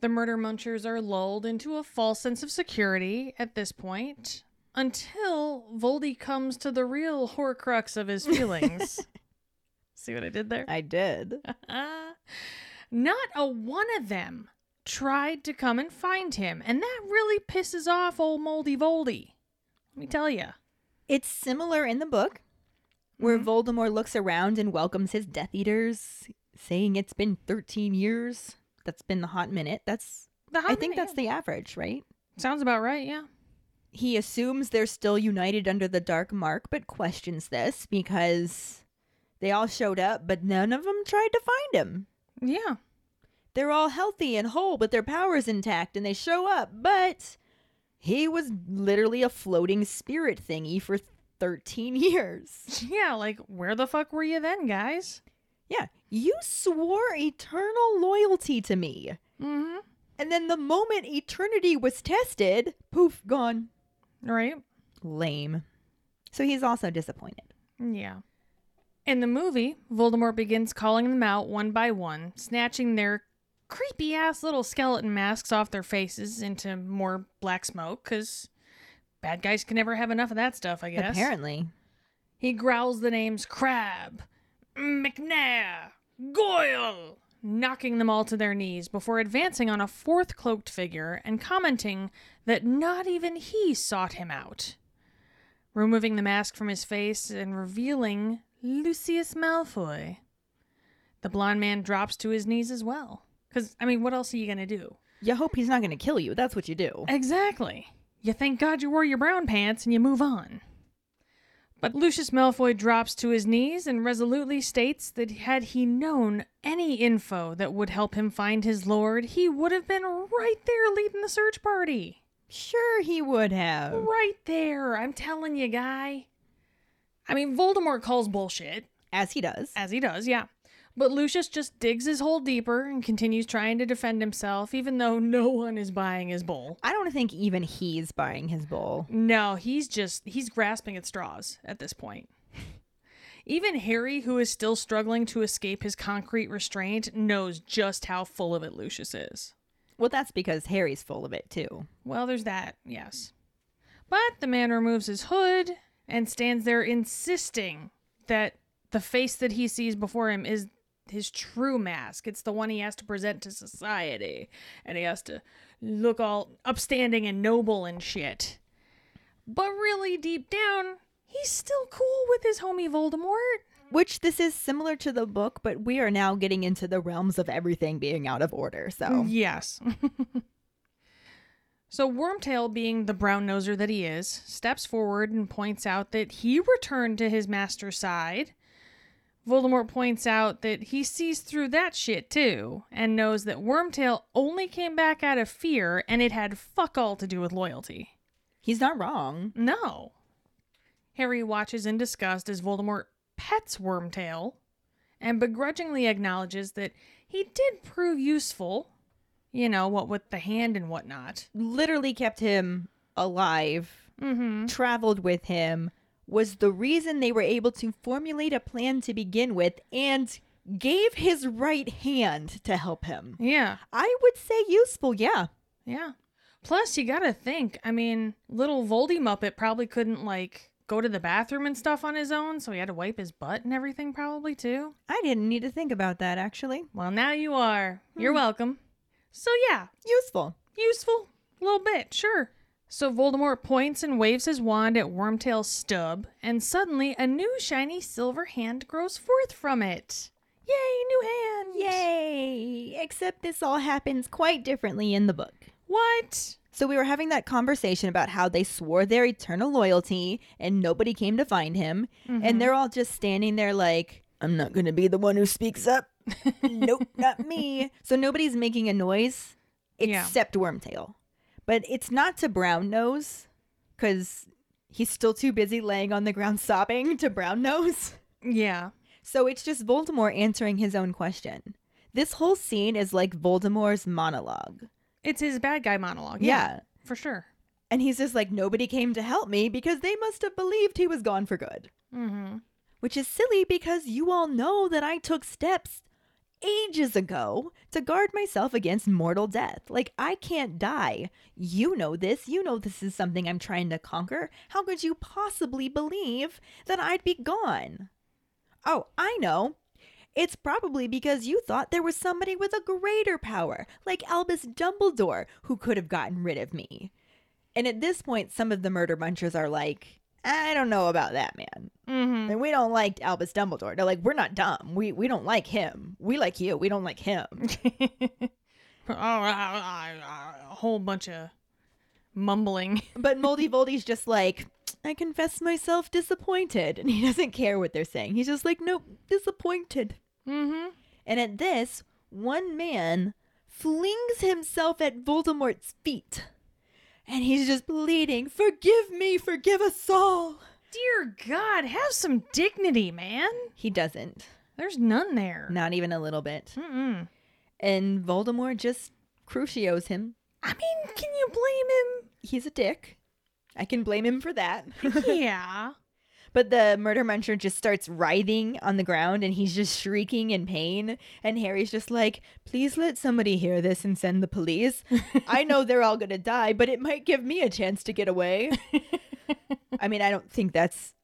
The murder munchers are lulled into a false sense of security at this point until Voldy comes to the real horcrux of his feelings. See what I did there? I did. Not a one of them tried to come and find him, and that really pisses off old Moldy Voldy. Let me tell you. It's similar in the book, where Mhm. Voldemort looks around and welcomes his Death Eaters, saying it's been 13 years. That's been the hot minute. That's The hot I think that's the average, right? sounds about right. Yeah. He assumes they're still united under the Dark Mark, but questions this because they all showed up, but none of them tried to find him. Yeah. They're all healthy and whole, but their power's intact, and they show up, but he was literally a floating spirit thingy for 13 years. Yeah. Like, where the fuck were you then, guys? Yeah, you swore eternal loyalty to me. Mm And then the moment eternity was tested, poof, gone. Right. Lame. So he's also disappointed. Yeah. In the movie, Voldemort begins calling them out one by one, snatching their creepy ass little skeleton masks off their faces into more black smoke, because bad guys can never have enough of that stuff, I guess. Apparently. He growls the names Crabbe, Macnair, Goyle, knocking them all to their knees before advancing on a fourth cloaked figure and commenting that not even he sought him out. Removing the mask from his face and revealing Lucius Malfoy. The blond man drops to his knees as well. Because, I mean, what else are you going to do? You hope he's not going to kill you. That's what you do. Exactly. You thank God you wore your brown pants and you move on. But Lucius Malfoy drops to his knees and resolutely states that had he known any info that would help him find his lord, he would have been right there leading the search party. Sure, he would have. Right there, I'm telling you, guy. I mean, Voldemort calls bullshit, As he does. as he does, yeah. But Lucius just digs his hole deeper and continues trying to defend himself, even though no one is buying his bull. I don't think even he's buying his bowl. No, he's just he's grasping at straws at this point. Even Harry, who is still struggling to escape his concrete restraint, knows just how full of it Lucius is. Well, that's because Harry's full of it, too. Well, there's that, yes. But the man removes his hood and stands there insisting that the face that he sees before him is his true mask. It's the one he has to present to society. And he has to look all upstanding and noble and shit. But really, deep down, he's still cool with his homie Voldemort. Which this is similar to the book, but we are now getting into the realms of everything being out of order. So Yes. so Wormtail, being the brown noser that he is, steps forward and points out that he returned to his master's side. Voldemort points out that he sees through that shit too, and knows that Wormtail only came back out of fear and it had fuck all to do with loyalty. he's not wrong. No. Harry watches in disgust as Voldemort pets Wormtail and begrudgingly acknowledges that he did prove useful. You know, what with the hand and whatnot. Literally kept him alive, Mm-hmm. traveled with him, was the reason they were able to formulate a plan to begin with, and gave his right hand to help him. Yeah. I would say useful, yeah. Yeah. Plus, you gotta think. I mean, little Voldy Muppet probably couldn't like go to the bathroom and stuff on his own, so he had to wipe his butt and everything, probably too. I didn't need to think about that actually. Well, now you are. You're welcome. So yeah, Useful. useful, a little bit, sure. So Voldemort points and waves his wand at Wormtail's stub, and suddenly a new shiny silver hand grows forth from it. Yay, new hand! Yay! Except this all happens quite differently in the book. What? So we were having that conversation about how they swore their eternal loyalty and nobody came to find him. And mm-hmm. they're all just standing there like, I'm not going to be the one who speaks up. Nope, not me. So nobody's making a noise Yeah. except Wormtail. But it's not to Brown Nose because he's still too busy laying on the ground sobbing to Brown Nose. Yeah. So it's just Voldemort answering his own question. This whole scene is like Voldemort's monologue. It's his bad guy monologue. Yeah. For sure. And he's just like, nobody came to help me because they must have believed he was gone for good. Mm-hmm. Which is silly because you all know that I took steps ages ago to guard myself against mortal death. Like, I can't die. You know this. You know this is something I'm trying to conquer. How could you possibly believe that I'd be gone? Oh, I know. It's probably because you thought there was somebody with a greater power, like Albus Dumbledore, who could have gotten rid of me. And at this point, some of the murder munchers are like, I don't know about that, man. Mm-hmm. And we don't like Albus Dumbledore. They're like, we're not dumb. We we don't like him. We like you. We don't like him. oh, a whole bunch of mumbling. but Moldy Voldy's just like, I confess myself disappointed. And he doesn't care what they're saying. He's just like, nope, disappointed. Mm-hmm. And at this, one man flings himself at Voldemort's feet. And he's just pleading, Forgive me, forgive us all. Dear God, have some dignity, man. He doesn't. There's none there. Not even a little bit. Mm-mm. And Voldemort just crucios him. I mean, can you blame him? He's a dick. I can blame him for that. yeah. But the murder muncher just starts writhing on the ground and he's just shrieking in pain. And Harry's just like, please let somebody hear this and send the police. I know they're all going to die, but it might give me a chance to get away. I mean, I don't think that's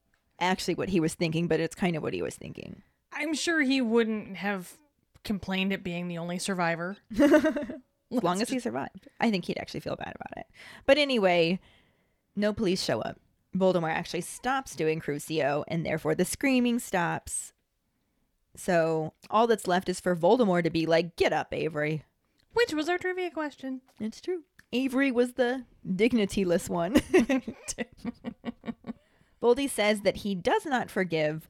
actually what he was thinking, but it's kind of what he was thinking. I'm sure he wouldn't have complained at being the only survivor. As long as he survived. I think he'd actually feel bad about it. But anyway, no police show up. Voldemort actually stops doing Crucio, and therefore the screaming stops. So all that's left is for Voldemort to be like, get up, Avery. Which was our trivia question. It's true. Avery was the dignityless one. Voldy says that he does not forgive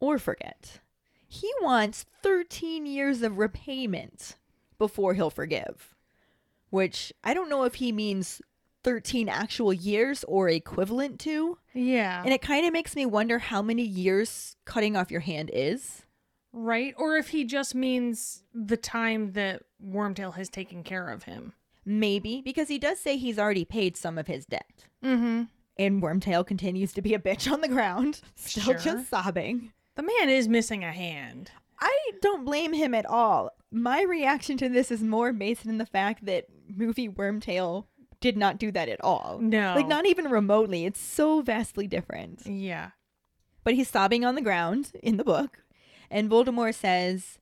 or forget. He wants 13 years of repayment before he'll forgive. Which I don't know if he means 13 actual years or equivalent to. Yeah. And it kind of makes me wonder how many years cutting off your hand is. right? Or if he just means the time that Wormtail has taken care of him. Maybe, because he does say he's already paid some of his debt. Mm-hmm. And Wormtail continues to be a bitch on the ground, still Sure. just sobbing. The man is missing a hand. I don't blame him at all. My reaction to this is more based in the fact that movie Wormtail did not do that at all. No. Like, not even remotely. It's so vastly different. Yeah. But he's sobbing on the ground in the book. And Voldemort says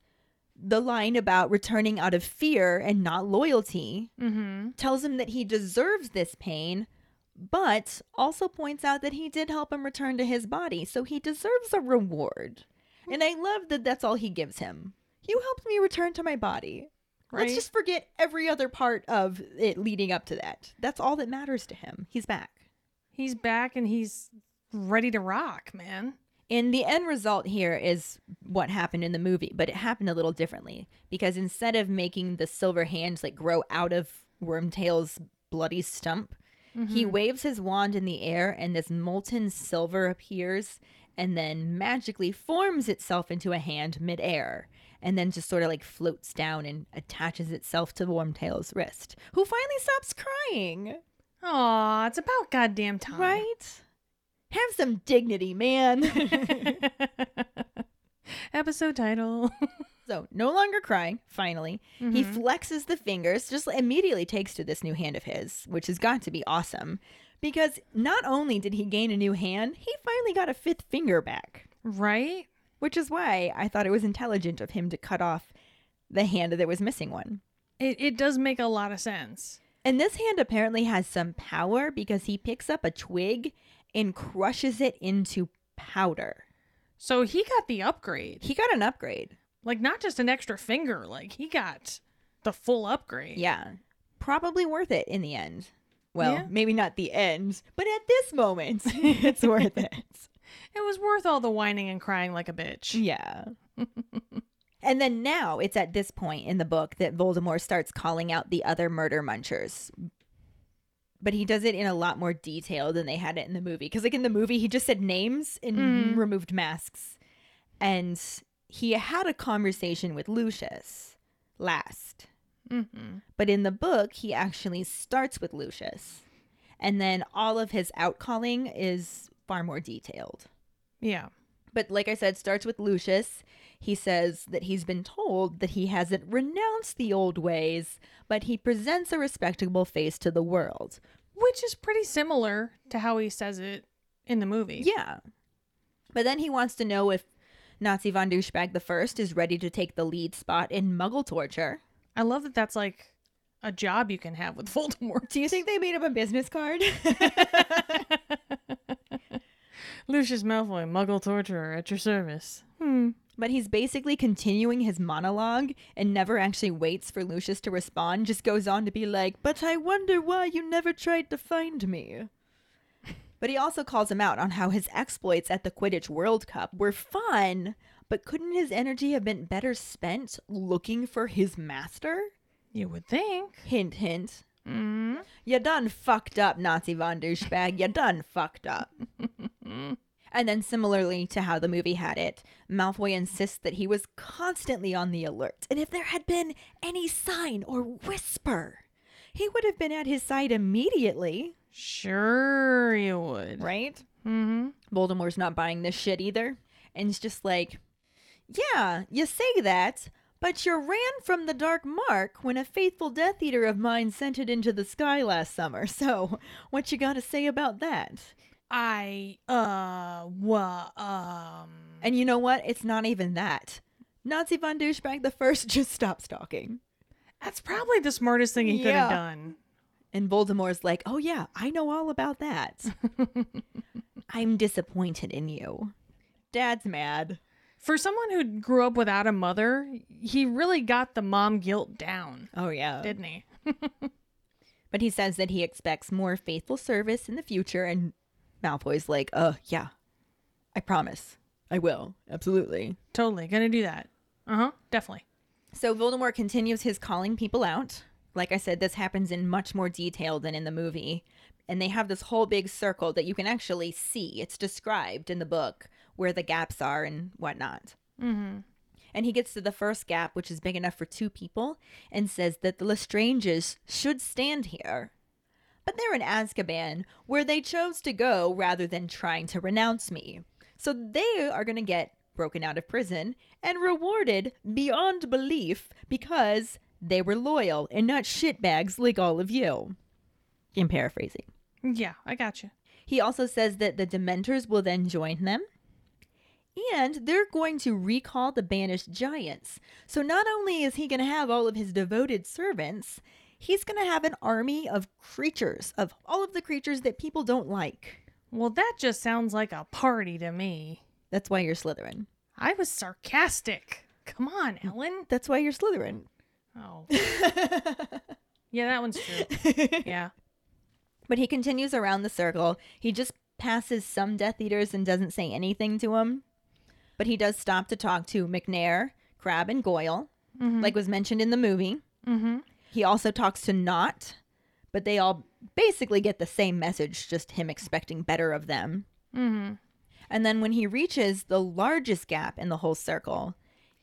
the line about returning out of fear and not loyalty Mm-hmm. tells him that he deserves this pain, but also points out that he did help him return to his body, so he deserves a reward. And I love that that's all he gives him. You helped me return to my body. Let's just forget every other part of it leading up to that. That's all that matters to him. He's back. He's back and he's ready to rock, man. And the end result here is what happened in the movie, but it happened a little differently because instead of making the silver hands like grow out of Wormtail's bloody stump, He mm-hmm. waves his wand in the air, and this molten silver appears and then magically forms itself into a hand midair and then just sort of like floats down and attaches itself to Wormtail's wrist, who finally stops crying. Aw, it's about goddamn time. Right? Have some dignity, man. Episode title. so, no longer crying, finally. He mm-hmm. flexes the fingers, just immediately takes to this new hand of his, which has got to be awesome. Because not only did he gain a new hand, he finally got a fifth finger back. right? Which is why I thought it was intelligent of him to cut off the hand that was missing one. It, it does make a lot of sense. And this hand apparently has some power because he picks up a twig and crushes it into powder. So he got the upgrade. He got an upgrade. Like, not just an extra finger, like, he got the full upgrade. Yeah. Probably worth it in the end. Well, Yeah. maybe not the end, but at this moment, it's worth it. It was worth all the whining and crying like a bitch. Yeah. and then now it's at this point in the book that Voldemort starts calling out the other murder munchers. But he does it in a lot more detail than they had it in the movie. Because, like, in the movie, he just said names and removed masks. And he had a conversation with Lucius last. Mm-hmm. But in the book, he actually starts with Lucius. And then all of his outcalling is far more detailed. Yeah. But like I said, starts with Lucius. He says that he's been told that he hasn't renounced the old ways, but he presents a respectable face to the world. Which is pretty similar to how he says it in the movie. Yeah. But then he wants to know if Nazi von Douchebag the First is ready to take the lead spot in Muggle torture. I love that that's like a job you can have with Voldemort. Do you think they made up a business card? Lucius Malfoy, Muggle torturer at your service. Hmm. But he's basically continuing his monologue and never actually waits for Lucius to respond, just goes on to be like, But I wonder why you never tried to find me. But he also calls him out on how his exploits at the Quidditch World Cup were fun, but couldn't his energy have been better spent looking for his master? You would think. Hint, hint. Mm. You done fucked up, Nazi von douchebag. You done fucked up. and then, similarly to how the movie had it, Malfoy insists that he was constantly on the alert, and if there had been any sign or whisper, he would have been at his side immediately, Sure you would. right? Mm-hmm. Voldemort's not buying this shit either, and it's just like, yeah, you say that. But you ran from the Dark Mark when a faithful Death Eater of mine sent it into the sky last summer. So, what you got to say about that? I uh wa um And you know what? It's not even that. Nazi von Douchebag the First just stops talking. that's probably the smartest thing he could have done. And Voldemort's like, oh yeah, I know all about that. I'm disappointed in you. Dad's mad. For someone who grew up without a mother, he really got the mom guilt down, Oh yeah. didn't he? But he says that he expects more faithful service in the future, and Malfoy's like, uh, yeah, I promise. I will. Absolutely. Totally gonna do that. Uh huh. Definitely. So Voldemort continues his calling people out. Like I said, this happens in much more detail than in the movie. And they have this whole big circle that you can actually see. It's described in the book where the gaps are and whatnot. Mm-hmm. And he gets to the first gap, which is big enough for two people, and says that the Lestranges should stand here. But they're in Azkaban, where they chose to go rather than trying to renounce me. So they are going to get broken out of prison and rewarded beyond belief because they were loyal and not shitbags like all of you. I'm paraphrasing. Yeah, I got you. He also says that the Dementors will then join them. And they're going to recall the banished giants. So not only is he going to have all of his devoted servants, he's going to have an army of creatures, of all of the creatures that people don't like. Well, that just sounds like a party to me. That's why you're Slytherin. I was sarcastic. Come on, Ellen. That's why you're Slytherin. Oh. yeah, that one's true. Yeah. But he continues around the circle. He just passes some Death Eaters and doesn't say anything to them. But he does stop to talk to Macnair, Crabbe, and Goyle, like was mentioned in the movie. Mm-hmm. He also talks to Nott, but they all basically get the same message, just him expecting better of them. Mm-hmm. And then when he reaches the largest gap in the whole circle,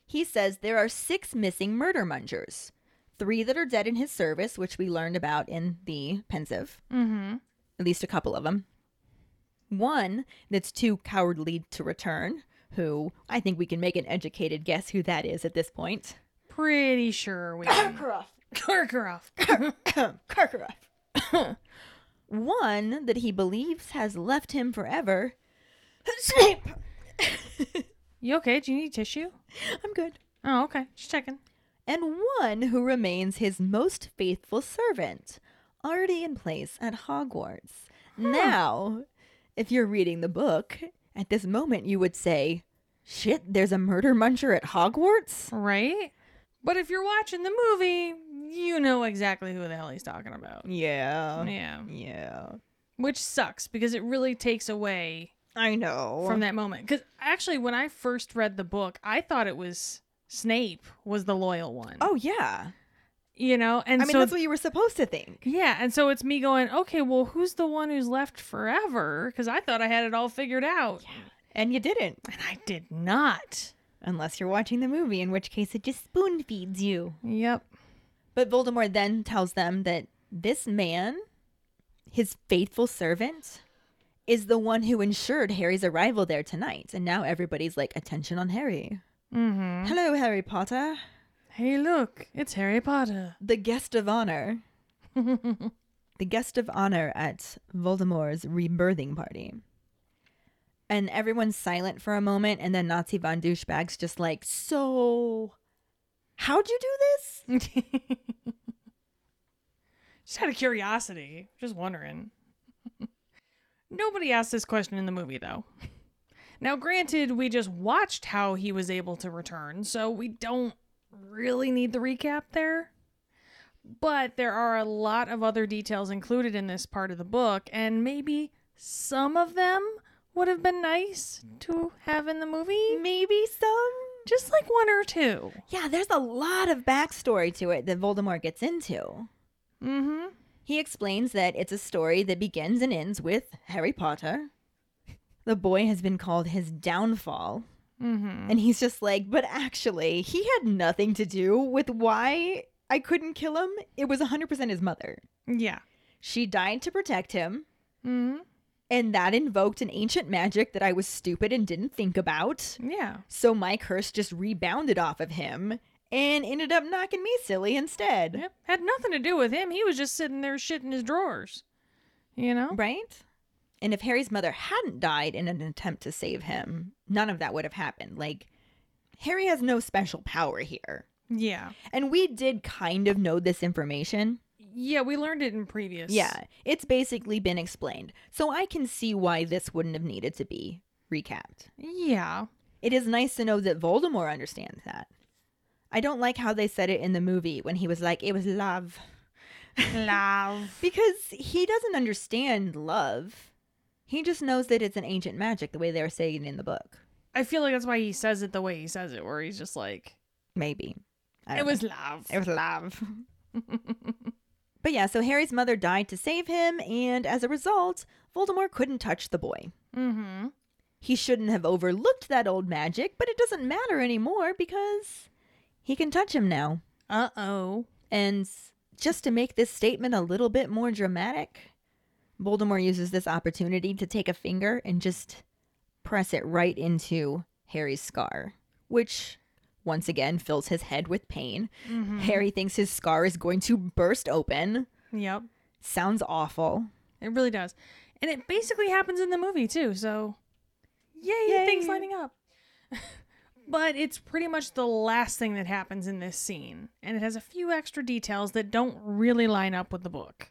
he says there are six missing murder mungers. Three that are dead in his service, which we learned about in the Pensieve, Mm-hmm. at least a couple of them. One that's too cowardly to return, who I think we can make an educated guess who that is at this point. Pretty sure we can. Karkaroff. Karkaroff. One that he believes has left him forever. Snape! you okay? Do you need tissue? I'm good. Oh, okay. Just checking. and one who remains his most faithful servant, already in place at Hogwarts. Now, if you're reading the book, at this moment you would say, Shit, there's a murder muncher at Hogwarts? Right? But if you're watching the movie, you know exactly who the hell he's talking about. Yeah. Yeah. Yeah. Which sucks because it really takes away I know. from that moment. Because actually, when I first read the book, I thought it was Snape was the loyal one. Oh, yeah. You know? And I mean, so that's what you were supposed to think. Yeah, and so it's me going, okay, well, who's the one who's left forever? Because I thought I had it all figured out. Yeah. And you didn't. And I did not. Unless you're watching the movie, in which case it just spoon feeds you. Yep. But Voldemort then tells them that this man, his faithful servant, is the one who ensured Harry's arrival there tonight. And now everybody's like, attention on Harry. Mm-hmm. Hello, Harry Potter, Hey, look, it's Harry Potter. the guest of honor. the guest of honor at Voldemort's rebirthing party. And everyone's silent for a moment, and then Nazi von Douchebag's just like, So, how'd you do this? Just out of curiosity. Just wondering. Nobody asked this question in the movie, though. Now, granted, we just watched how he was able to return, so we don't really need the recap there. But there are a lot of other details included in this part of the book, and maybe some of them would have been nice to have in the movie. Maybe some. Just like one or two. Yeah, there's a lot of backstory to it that Voldemort gets into. Mm hmm. He explains that it's a story that begins and ends with Harry Potter. The boy has been called his downfall. Mm hmm. And he's just like, but actually, he had nothing to do with why I couldn't kill him. It was 100% his mother. Yeah. She died to protect him, Mm and that invoked an ancient magic that I was stupid and didn't think about. Yeah. So my curse just rebounded off of him and ended up knocking me silly instead. Yep. Had nothing to do with him. He was just sitting there shitting his drawers. You know? Right? And if Harry's mother hadn't died in an attempt to save him, none of that would have happened. Like, Harry has no special power here. Yeah. And we did kind of know this information. Yeah, we learned it in previous. Yeah, it's basically been explained. So I can see why this wouldn't have needed to be recapped. Yeah. It is nice to know that Voldemort understands that. I don't like how they said it in the movie when he was like, it was love. Love. Because he doesn't understand love. He just knows that it's an ancient magic the way they were saying it in the book. I feel like that's why he says it the way he says it, where he's just like, Maybe. It don't was know. love. It was love. but yeah, so Harry's mother died to save him, and as a result, Voldemort couldn't touch the boy. mm-hmm. He shouldn't have overlooked that old magic, but it doesn't matter anymore because he can touch him now. Uh oh. And just to make this statement a little bit more dramatic, Voldemort uses this opportunity to take a finger and just press it right into Harry's scar, which once again fills his head with pain. Mm-hmm. Harry thinks his scar is going to burst open. Yep. Sounds awful. It really does. And it basically happens in the movie too, so yay, Yay. things lining up. but it's pretty much the last thing that happens in this scene, and it has a few extra details that don't really line up with the book.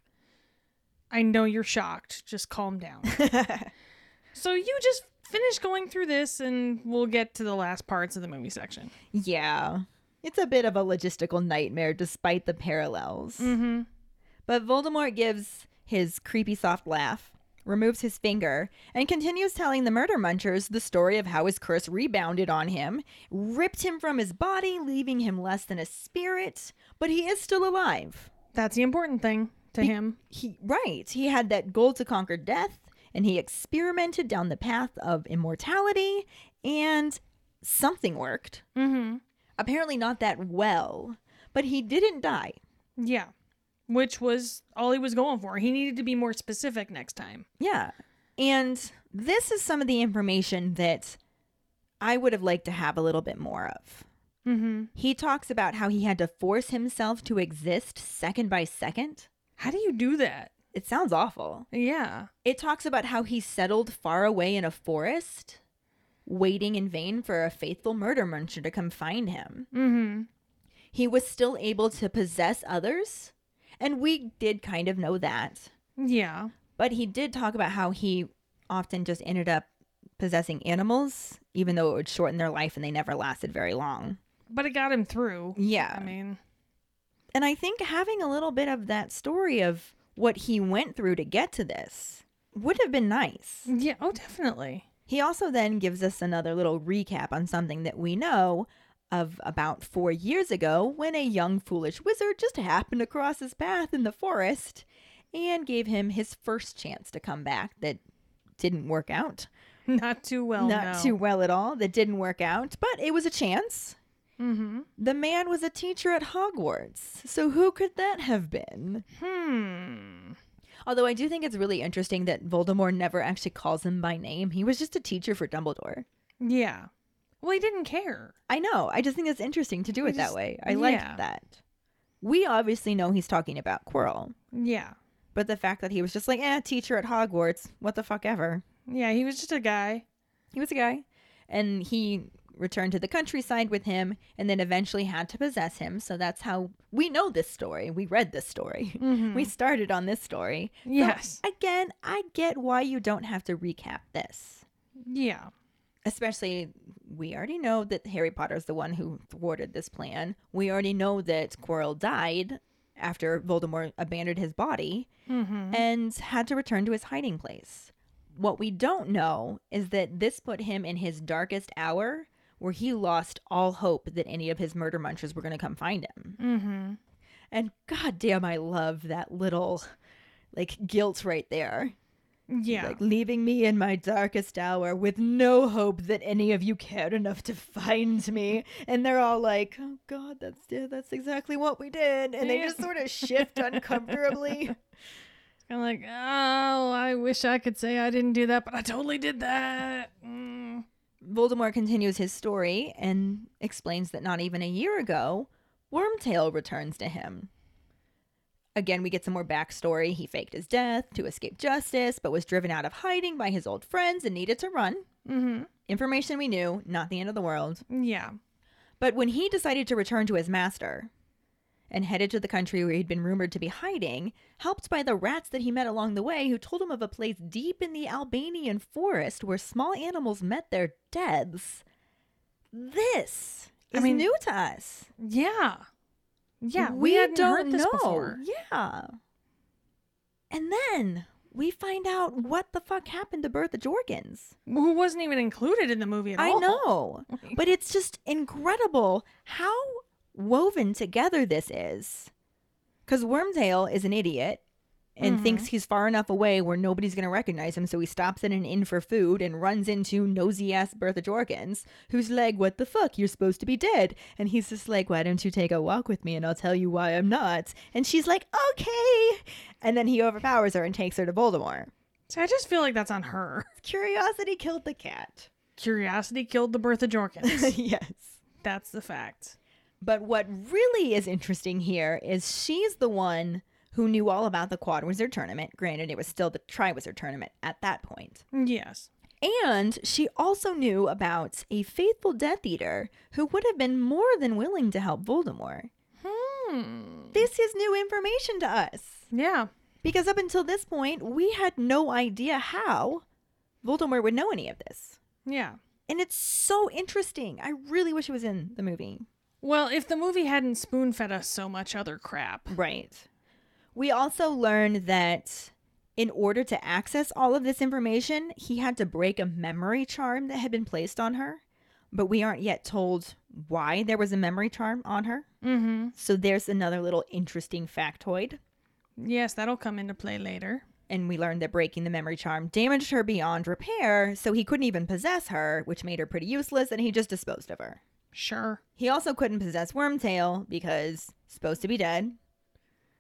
I know you're shocked. Just calm down. so you just finish going through this and we'll get to the last parts of the movie section. Yeah. It's a bit of a logistical nightmare despite the parallels. Mhm. But Voldemort gives his creepy soft laugh, removes his finger, and continues telling the murder munchers the story of how his curse rebounded on him, ripped him from his body, leaving him less than a spirit, but he is still alive. That's the important thing. to Be- him. He right. He had that goal to conquer death, and he experimented down the path of immortality, and something worked. Mm-hmm. Apparently not that well, but he didn't die. Yeah. Which was all he was going for. He needed to be more specific next time. Yeah. And this is some of the information that I would have liked to have a little bit more of. Mm-hmm. He talks about how he had to force himself to exist second by second. How do you do that? It sounds awful. Yeah. It talks about how he settled far away in a forest, waiting in vain for a faithful murder muncher to come find him. Mm-hmm. He was still able to possess others, and we did kind of know that. Yeah. But he did talk about how he often just ended up possessing animals, even though it would shorten their life and they never lasted very long. But it got him through. Yeah. I mean, And I think having a little bit of that story of what he went through to get to this would have been nice. yeah. Oh, definitely. He also then gives us another little recap on something that we know of about four years ago when a young foolish wizard just happened across his path in the forest and gave him his first chance to come back that didn't work out. Not too well. Not no. too well at all. That didn't work out, but it was a chance. Mm-hmm. The man was a teacher at Hogwarts. So who could that have been? Hmm. Although I do think it's really interesting that Voldemort never actually calls him by name. He was just a teacher for Dumbledore. Yeah. Well, he didn't care. I know. I just think it's interesting to do it that way. I yeah. liked that. We obviously know he's talking about Quirrell, Yeah. but the fact that he was just like, eh, teacher at Hogwarts, what the fuck ever. Yeah. He was just a guy. He was a guy. And he returned to the countryside with him and then eventually had to possess him. So that's how we know this story. We read this story. Mhm. We started on this story. So, Yes. again, I get why you don't have to recap this. Yeah. Especially, we already know that Harry Potter's the one who thwarted this plan. We already know that Quirrell died after Voldemort abandoned his body Mm-hmm. and had to return to his hiding place. What we don't know is that this put him in his darkest hour where he lost all hope that any of his murder munchers were going to come find him. Mm-hmm. And goddamn, I love that little like guilt right there. Yeah. Like leaving me in my darkest hour with no hope that any of you cared enough to find me. And they're all like, "Oh God, that's yeah, that's exactly what we did." And they just sort of shift uncomfortably. I'm like, oh, I wish I could say I didn't do that, but I totally did that. Mm. Voldemort continues his story and explains that not even a year ago, Wormtail returns to him. Again, we get some more backstory. He faked his death to escape justice, but was driven out of hiding by his old friends and needed to run. Mm-hmm. Information we knew, not the end of the world. Yeah. But when he decided to return to his master and headed to the country where he'd been rumored to be hiding, helped by the rats that he met along the way who told him of a place deep in the Albanian forest where small animals met their deaths, this I is mean- new to us. Yeah. Yeah. we, hadn't don't heard this know. before. Yeah. And then we find out what the fuck happened to Bertha Jorkins. Who wasn't even included in the movie at I all. I know. But it's just incredible how woven together this is. Because Wormtail is an idiot and Mhm. thinks he's far enough away where nobody's going to recognize him. So he stops at an inn for food and runs into nosy ass Bertha Jorkins, who's like, What the fuck? You're supposed to be dead. And he's just like, Why don't you take a walk with me and I'll tell you why I'm not? And she's like, Okay. And then he overpowers her and takes her to Voldemort. So I just feel like that's on her. Curiosity killed the cat. Curiosity killed the Bertha Jorkins. yes. that's the fact. But what really is interesting here is she's the one who knew all about the Quad Wizard tournament. Granted, it was still the Triwizard tournament at that point. Yes. And she also knew about a faithful Death Eater who would have been more than willing to help Voldemort. Hmm. This is new information to us. Yeah. Because up until this point, we had no idea how Voldemort would know any of this. Yeah. And it's so interesting. I really wish it was in the movie. Well, if the movie hadn't spoon fed us so much other crap. Right. We also learned that in order to access all of this information, he had to break a memory charm that had been placed on her. But we aren't yet told why there was a memory charm on her. Mm-hmm. So there's another little interesting factoid. Yes, that'll come into play later. And we learned that breaking the memory charm damaged her beyond repair, so he couldn't even possess her, which made her pretty useless, and he just disposed of her. Sure. He also couldn't possess Wormtail because supposed to be dead.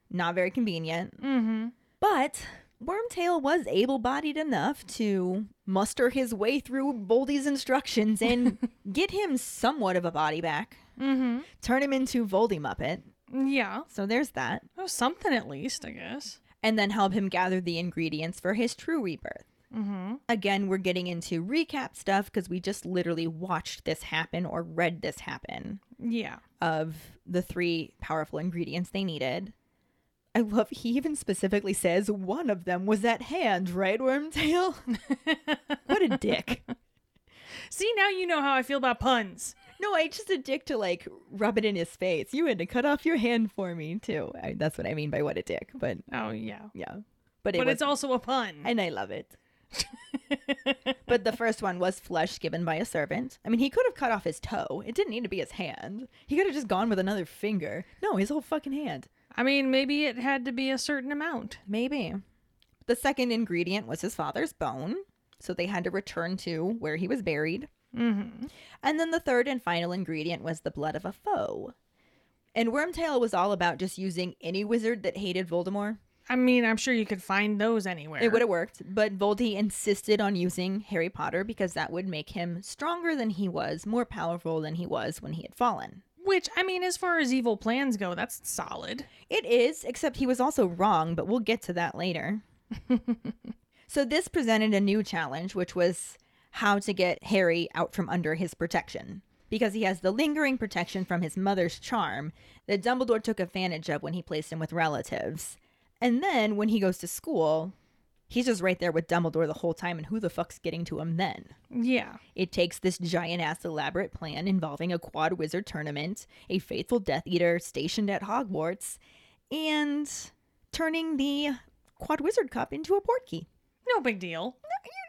Not very convenient. Mm-hmm. But Wormtail was able bodied enough to muster his way through Voldy's instructions and get him somewhat of a body back. Mm-hmm. Turn him into Voldy Muppet. Yeah. So there's that. Oh, something at least, I guess. And then help him gather the ingredients for his true rebirth. Mm-hmm. Again, we're getting into recap stuff because we just literally watched this happen or read this happen Yeah. of the three powerful ingredients they needed. I love he even specifically says one of them was at hand, right, Wormtail? what a dick. See, now you know how I feel about puns. No, I just a dick to like rub it in his face. You had to cut off your hand for me too. I, that's what I mean by what a dick. But Oh, yeah. yeah, but it But was, it's also a pun. and I love it. but the first one was flesh given by a servant. I mean, he could have cut off his toe. It didn't need to be his hand. He could have just gone with another finger. No, his whole fucking hand. I mean, maybe it had to be a certain amount. Maybe. The second ingredient was his father's bone, so they had to return to where he was buried. Mm-hmm. And then the third and final ingredient was the blood of a foe. And Wormtail was all about just using any wizard that hated Voldemort. I mean, I'm sure you could find those anywhere. It would have worked, but Voldy insisted on using Harry Potter because that would make him stronger than he was, more powerful than he was when he had fallen. Which, I mean, as far as evil plans go, that's solid. It is, except he was also wrong, but we'll get to that later. so this presented a new challenge, which was how to get Harry out from under his protection. Because he has the lingering protection from his mother's charm that Dumbledore took advantage of when he placed him with relatives. And then when he goes to school, he's just right there with Dumbledore the whole time, and who the fuck's getting to him then? Yeah. It takes this giant ass elaborate plan involving a quad wizard tournament, a faithful Death Eater stationed at Hogwarts, and turning the quad wizard cup into a port key. No big deal.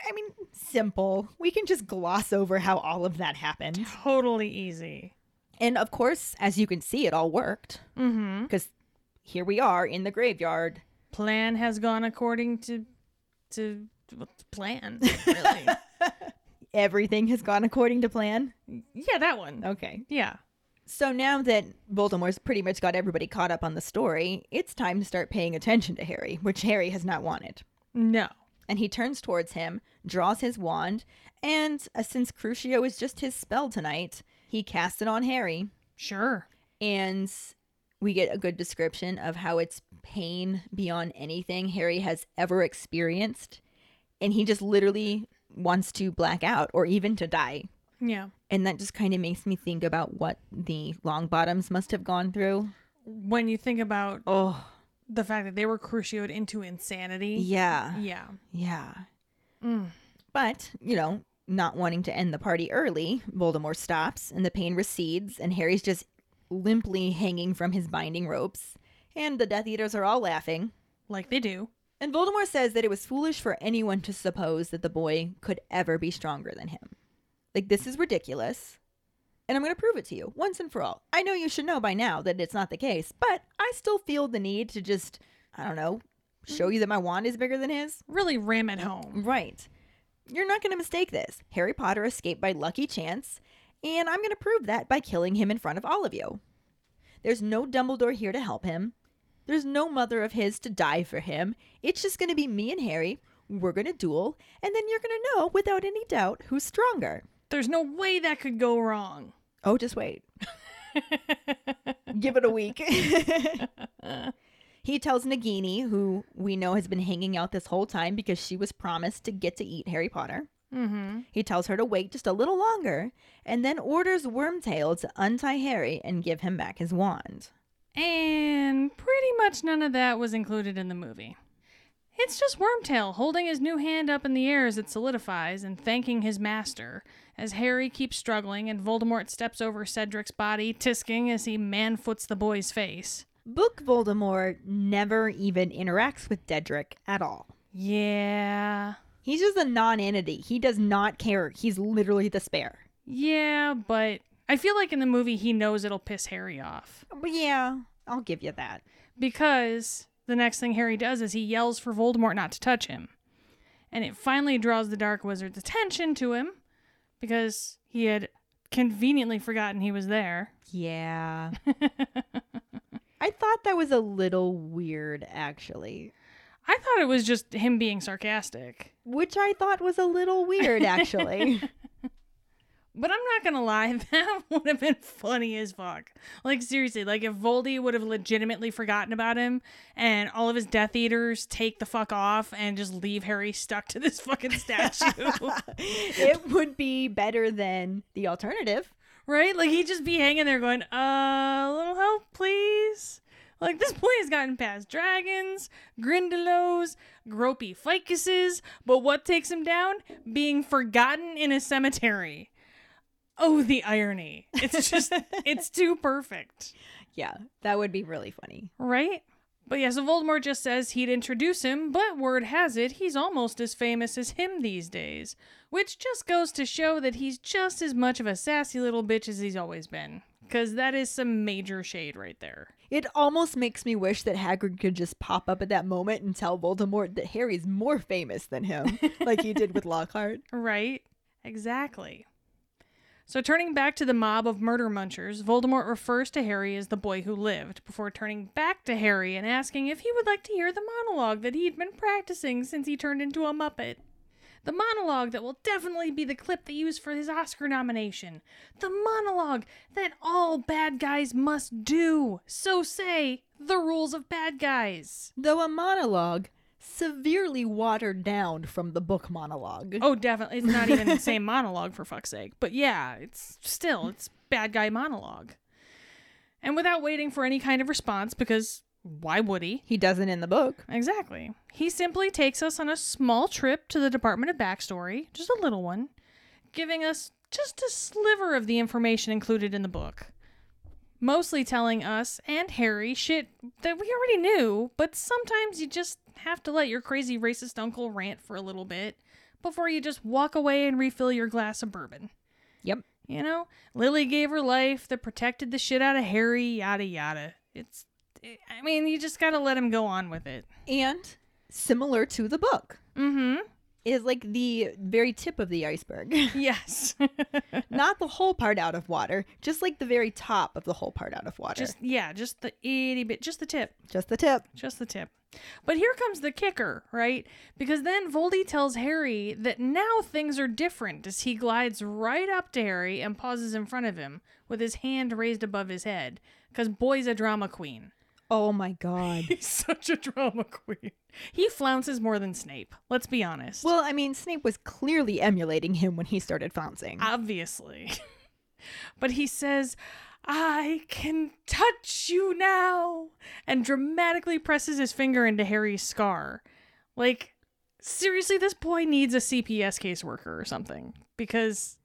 I mean, simple. We can just gloss over how all of that happened. Totally easy. And of course, as you can see, it all worked. Mm-hmm. Here we are in the graveyard. Plan has gone according to to plan, really. Everything has gone according to plan. yeah, that one. Okay. Yeah. So now that Voldemort's pretty much got everybody caught up on the story, it's time to start paying attention to Harry, which Harry has not wanted. No. And he turns towards him, draws his wand, and uh, since Crucio is just his spell tonight, he casts it on Harry. Sure. And we get a good description of how it's pain beyond anything Harry has ever experienced. And he just literally wants to black out or even to die. Yeah. And that just kind of makes me think about what the Longbottoms must have gone through. When you think about Oh, the fact that they were crucioed into insanity. yeah. Yeah. Yeah. Mm. But, you know, not wanting to end the party early, Voldemort stops and the pain recedes, and Harry's just limply hanging from his binding ropes. And the Death Eaters are all laughing. Like they do. And Voldemort says that it was foolish for anyone to suppose that the boy could ever be stronger than him. Like, this is ridiculous. And I'm going to prove it to you once and for all. I know you should know by now that it's not the case, but I still feel the need to just, I don't know, show you that my wand is bigger than his. Really ram it home. Right. You're not going to mistake this. Harry Potter escaped by lucky chance, and I'm going to prove that by killing him in front of all of you. There's no Dumbledore here to help him. There's no mother of his to die for him. It's just going to be me and Harry. We're going to duel, and then you're going to know without any doubt who's stronger. There's no way that could go wrong. Oh, just wait. Give it a week. he tells Nagini, who we know has been hanging out this whole time because she was promised to get to eat Harry Potter. Mm-hmm. He tells her to wait just a little longer and then orders Wormtail to untie Harry and give him back his wand. And pretty much none of that was included in the movie. It's just Wormtail holding his new hand up in the air as it solidifies and thanking his master, as Harry keeps struggling and Voldemort steps over Cedric's body, tisking as he manfoots the boy's face. Book Voldemort never even interacts with Dedrick at all. Yeah. He's just a non entity. He does not care. He's literally the spare. Yeah, but I feel like in the movie he knows it'll piss Harry off. But yeah, I'll give you that. Because the next thing Harry does is he yells for Voldemort not to touch him. And it finally draws the Dark Wizard's attention to him because he had conveniently forgotten he was there. Yeah. I thought that was a little weird, actually. I thought it was just him being sarcastic. Which I thought was a little weird, actually. But I'm not gonna lie, that would have been funny as fuck. Like seriously, like if Voldy would have legitimately forgotten about him and all of his Death Eaters take the fuck off and just leave Harry stuck to this fucking statue. it would be better than the alternative. right? Like he'd just be hanging there going, uh, a little help, please. Like this boy has gotten past dragons, Grindylows, gropey ficuses, but what takes him down? Being forgotten in a cemetery. Oh, the irony. It's just, it's too perfect. Yeah, that would be really funny. Right? But yeah, so Voldemort just says he'd introduce him, but word has it he's almost as famous as him these days. Which just goes to show that he's just as much of a sassy little bitch as he's always been. Because that is some major shade right there. It almost makes me wish that Hagrid could just pop up at that moment and tell Voldemort that Harry's more famous than him, like he did with Lockhart. Right? Exactly. So, turning back to the mob of murder munchers, Voldemort refers to Harry as the boy who lived, before turning back to Harry and asking if he would like to hear the monologue that he'd been practicing since he turned into a Muppet. The monologue that will definitely be the clip they use for his Oscar nomination. The monologue that all bad guys must do. So say the rules of bad guys. Though a monologue severely watered down from the book monologue. Oh, definitely. It's not even the same monologue, for fuck's sake. But yeah, it's still, it's bad guy monologue. And without waiting for any kind of response, because why would he? He doesn't in the book. Exactly. He simply takes us on a small trip to the Department of Backstory, just a little one, giving us just a sliver of the information included in the book. Mostly telling us and Harry shit that we already knew, but sometimes you just have to let your crazy racist uncle rant for a little bit before you just walk away and refill your glass of bourbon. Yep. You know, Lily gave her life that protected the shit out of Harry, yada yada. It's, I mean, you just gotta let him go on with it. And similar to the book, Mm hmm. is like the very tip of the iceberg. Yes. Not the whole part out of water, just like the very top of the whole part out of water. just, yeah, just the itty bit, just the tip. just the tip. Just the tip. But here comes the kicker, right? Because then Voldy tells Harry that now things are different as he glides right up to Harry and pauses in front of him with his hand raised above his head. Because boy's a drama queen. Oh my god. He's such a drama queen. He flounces more than Snape, let's be honest. well, I mean, Snape was clearly emulating him when he started flouncing. obviously. but he says, I can touch you now, and dramatically presses his finger into Harry's scar. Like, seriously, this boy needs a CPS caseworker or something, because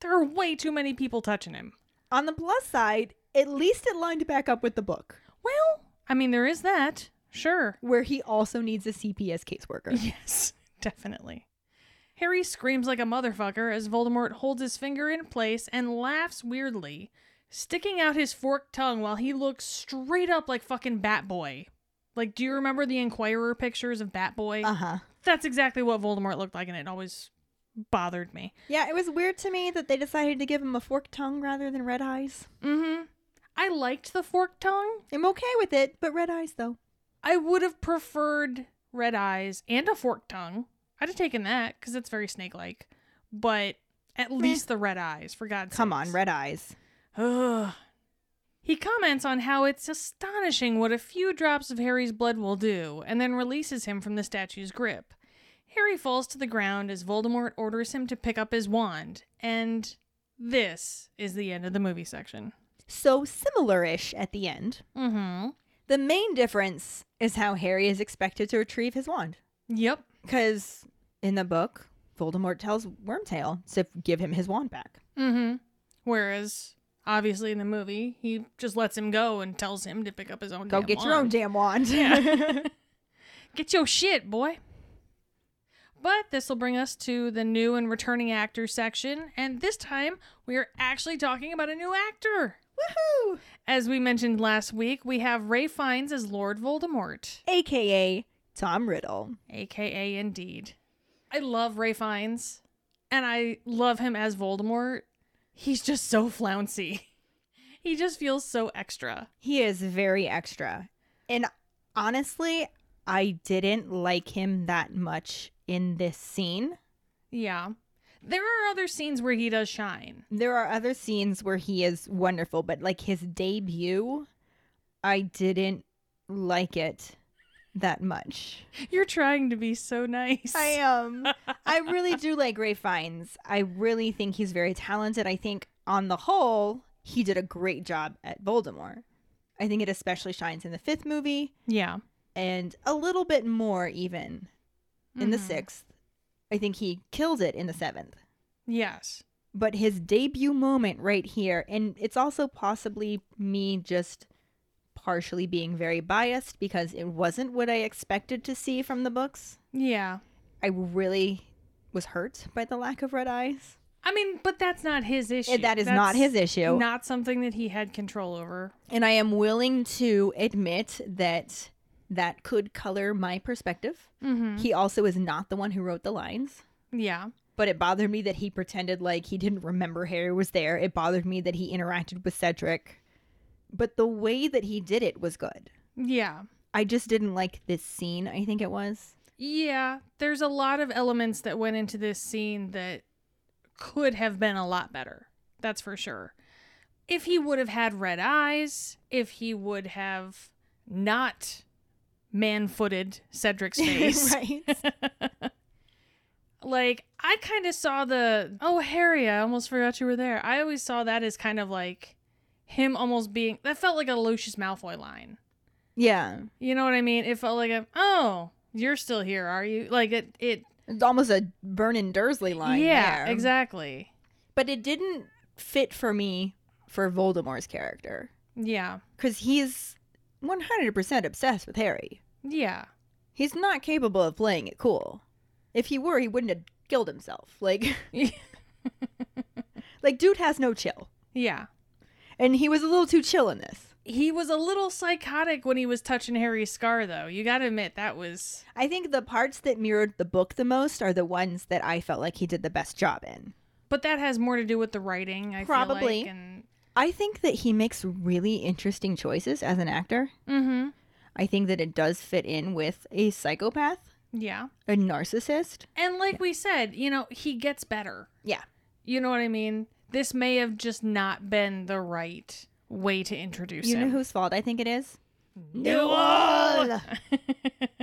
there are way too many people touching him. On the plus side, at least it lined back up with the book, Well, I mean, there is that. Sure. where he also needs a CPS caseworker. Yes, definitely. Harry screams like a motherfucker as Voldemort holds his finger in place and laughs weirdly, sticking out his forked tongue while he looks straight up like fucking Batboy. Like, do you remember the Inquirer pictures of Batboy? Uh huh. That's exactly what Voldemort looked like, and it always bothered me. Yeah, it was weird to me that they decided to give him a forked tongue rather than red eyes. Mm hmm. I liked the forked tongue. I'm okay with it, but red eyes though. I would have preferred red eyes and a forked tongue. I'd have taken that because it's very snake like. But at eh. least the red eyes, for God's sake. Come sakes. on, red eyes. Ugh. He comments on how it's astonishing what a few drops of Harry's blood will do, and then releases him from the statue's grip. Harry falls to the ground as Voldemort orders him to pick up his wand, and this is the end of the movie section. So similar-ish at the end. Mm-hmm. The main difference is how Harry is expected to retrieve his wand. Yep. Because in the book, Voldemort tells Wormtail to give him his wand back. Mm-hmm. Whereas, obviously, in the movie, he just lets him go and tells him to pick up his own. Wand. Go get your own damn wand. Yeah. Get your shit, boy. But this will bring us to the new and returning actors section, and this time we are actually talking about a new actor. Woohoo! As we mentioned last week, we have Ralph Fiennes as Lord Voldemort, AKA Tom Riddle. aka indeed. I love Ralph Fiennes, and I love him as Voldemort. He's just so flouncy. He just feels so extra. He is very extra. And honestly, I didn't like him that much in this scene. Yeah. There are other scenes where he does shine. There are other scenes where he is wonderful, but like his debut, I didn't like it that much. You're trying to be so nice. I um I really do like Ralph Fiennes. I really think he's very talented. I think on the whole, he did a great job at Voldemort. I think it especially shines in the fifth movie yeah. and a little bit more even in the Mhm. sixth. I think he killed it in the seventh. Yes. But his debut moment right here, and it's also possibly me just partially being very biased because it wasn't what I expected to see from the books. Yeah. I really was hurt by the lack of red eyes. I mean, but that's not his issue. That is not his issue. Not something that he had control over. And I am willing to admit that that could color my perspective. Mm-hmm. He also is not the one who wrote the lines. Yeah. But it bothered me that he pretended like he didn't remember Harry was there. It bothered me that he interacted with Cedric. But the way that he did it was good. Yeah. I just didn't like this scene, I think it was. Yeah. There's a lot of elements that went into this scene that could have been a lot better. That's for sure. If he would have had red eyes, if he would have not man footed Cedric's face. right. like I kind of saw the oh Harry, I almost forgot you were there. I always saw that as kind of like him almost being that felt like a Lucius Malfoy line. Yeah. You know what I mean? It felt like a oh you're still here, are you? Like it it It's almost a Vernon Dursley line. yeah there. exactly But it didn't fit for me for Voldemort's character. yeah Because he's 100% obsessed with Harry. yeah He's not capable of playing it cool. If he were, he wouldn't have killed himself. Like, like dude has no chill. yeah. And he was a little too chill in this. He was a little psychotic when he was touching Harry's scar, though. You got to admit that was I think the parts that mirrored the book the most are the ones that I felt like he did the best job in. But that has more to do with the writing, I Probably. feel like. And I think that he makes really interesting choices as an actor. mm-hmm. I think that it does fit in with a psychopath, Yeah. a narcissist. And like we said, you know, he gets better. Yeah. You know what I mean? This may have just not been the right way to introduce You know whose fault I think it is? Newell!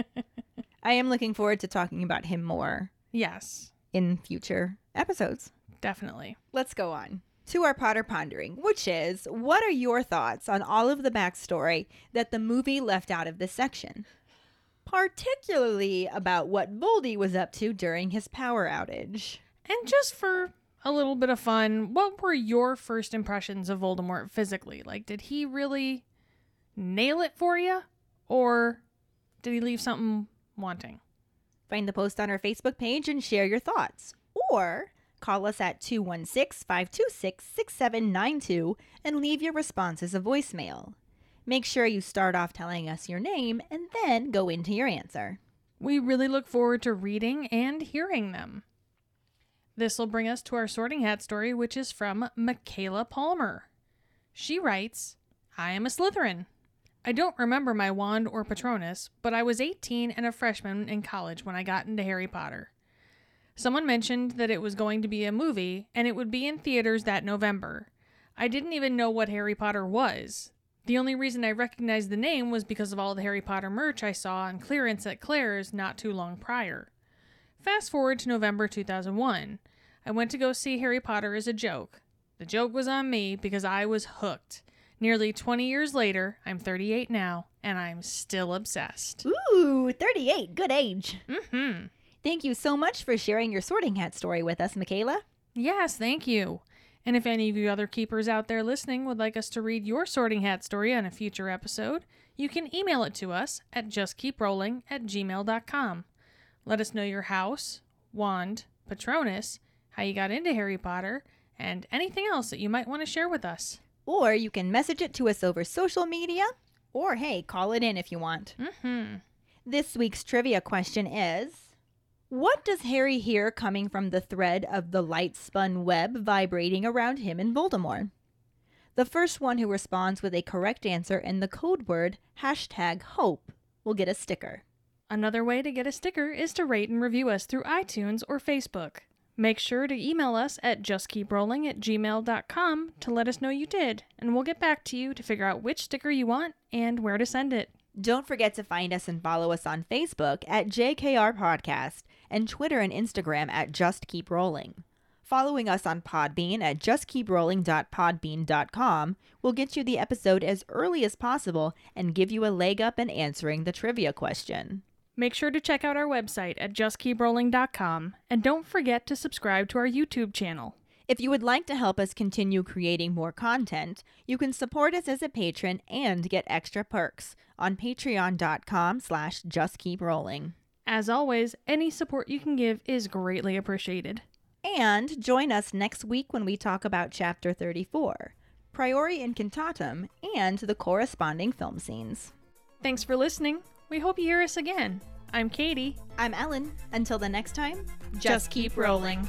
I am looking forward to talking about him more yes, in future episodes. definitely. Let's go on to our Potter Pondering, which is what are your thoughts on all of the backstory that the movie left out of this section? Particularly about what Voldy was up to during his power outage. And just for a little bit of fun, what were your first impressions of Voldemort physically? Like, did he really nail it for you? Or did he leave something wanting? Find the post on our Facebook page and share your thoughts. Or call us at 216 526 6792 and leave your response as a voicemail. Make sure you start off telling us your name and then go into your answer. We really look forward to reading and hearing them. This will bring us to our sorting hat story, which is from Michaela Palmer. She writes I am a Slytherin. I don't remember my wand or Patronus, but I was 18 and a freshman in college when I got into Harry Potter. Someone mentioned that it was going to be a movie and it would be in theaters that November. I didn't even know what Harry Potter was. The only reason I recognized the name was because of all the Harry Potter merch I saw on clearance at Claire's not too long prior. Fast forward to November 2001. I went to go see Harry Potter as a joke. The joke was on me because I was hooked. Nearly 20 years later, I'm 38 now, and I'm still obsessed. Ooh, 38, good age. Mm-hmm. Thank you so much for sharing your sorting hat story with us, Michaela. Yes, thank you. And if any of you other keepers out there listening would like us to read your sorting hat story on a future episode, you can email it to us at justkeeprolling at gmail.com. Let us know your house, wand, patronus, how you got into Harry Potter, and anything else that you might want to share with us. Or you can message it to us over social media, or hey, call it in if you want. Mm-hmm. This week's trivia question is What does Harry hear coming from the thread of the light spun web vibrating around him in Voldemort? The first one who responds with a correct answer and the code word hashtag hope will get a sticker. Another way to get a sticker is to rate and review us through iTunes or Facebook. Make sure to email us at justkeeprolling at gmail.com to let us know you did, and we'll get back to you to figure out which sticker you want and where to send it. Don't forget to find us and follow us on Facebook at JKR Podcast and Twitter and Instagram at Just Keep Rolling. Following us on Podbean at justkeeprolling.podbean.com will get you the episode as early as possible and give you a leg up in answering the trivia question. Make sure to check out our website at justkeeprolling.com, and don't forget to subscribe to our YouTube channel. If you would like to help us continue creating more content, you can support us as a patron and get extra perks on patreon.com slash justkeeprolling. As always, any support you can give is greatly appreciated. And join us next week when we talk about Chapter 34, Priori Incantatum, and the corresponding film scenes. Thanks for listening. We hope you hear us again. I'm Katie. I'm Ellen. Until the next time, Just keep rolling.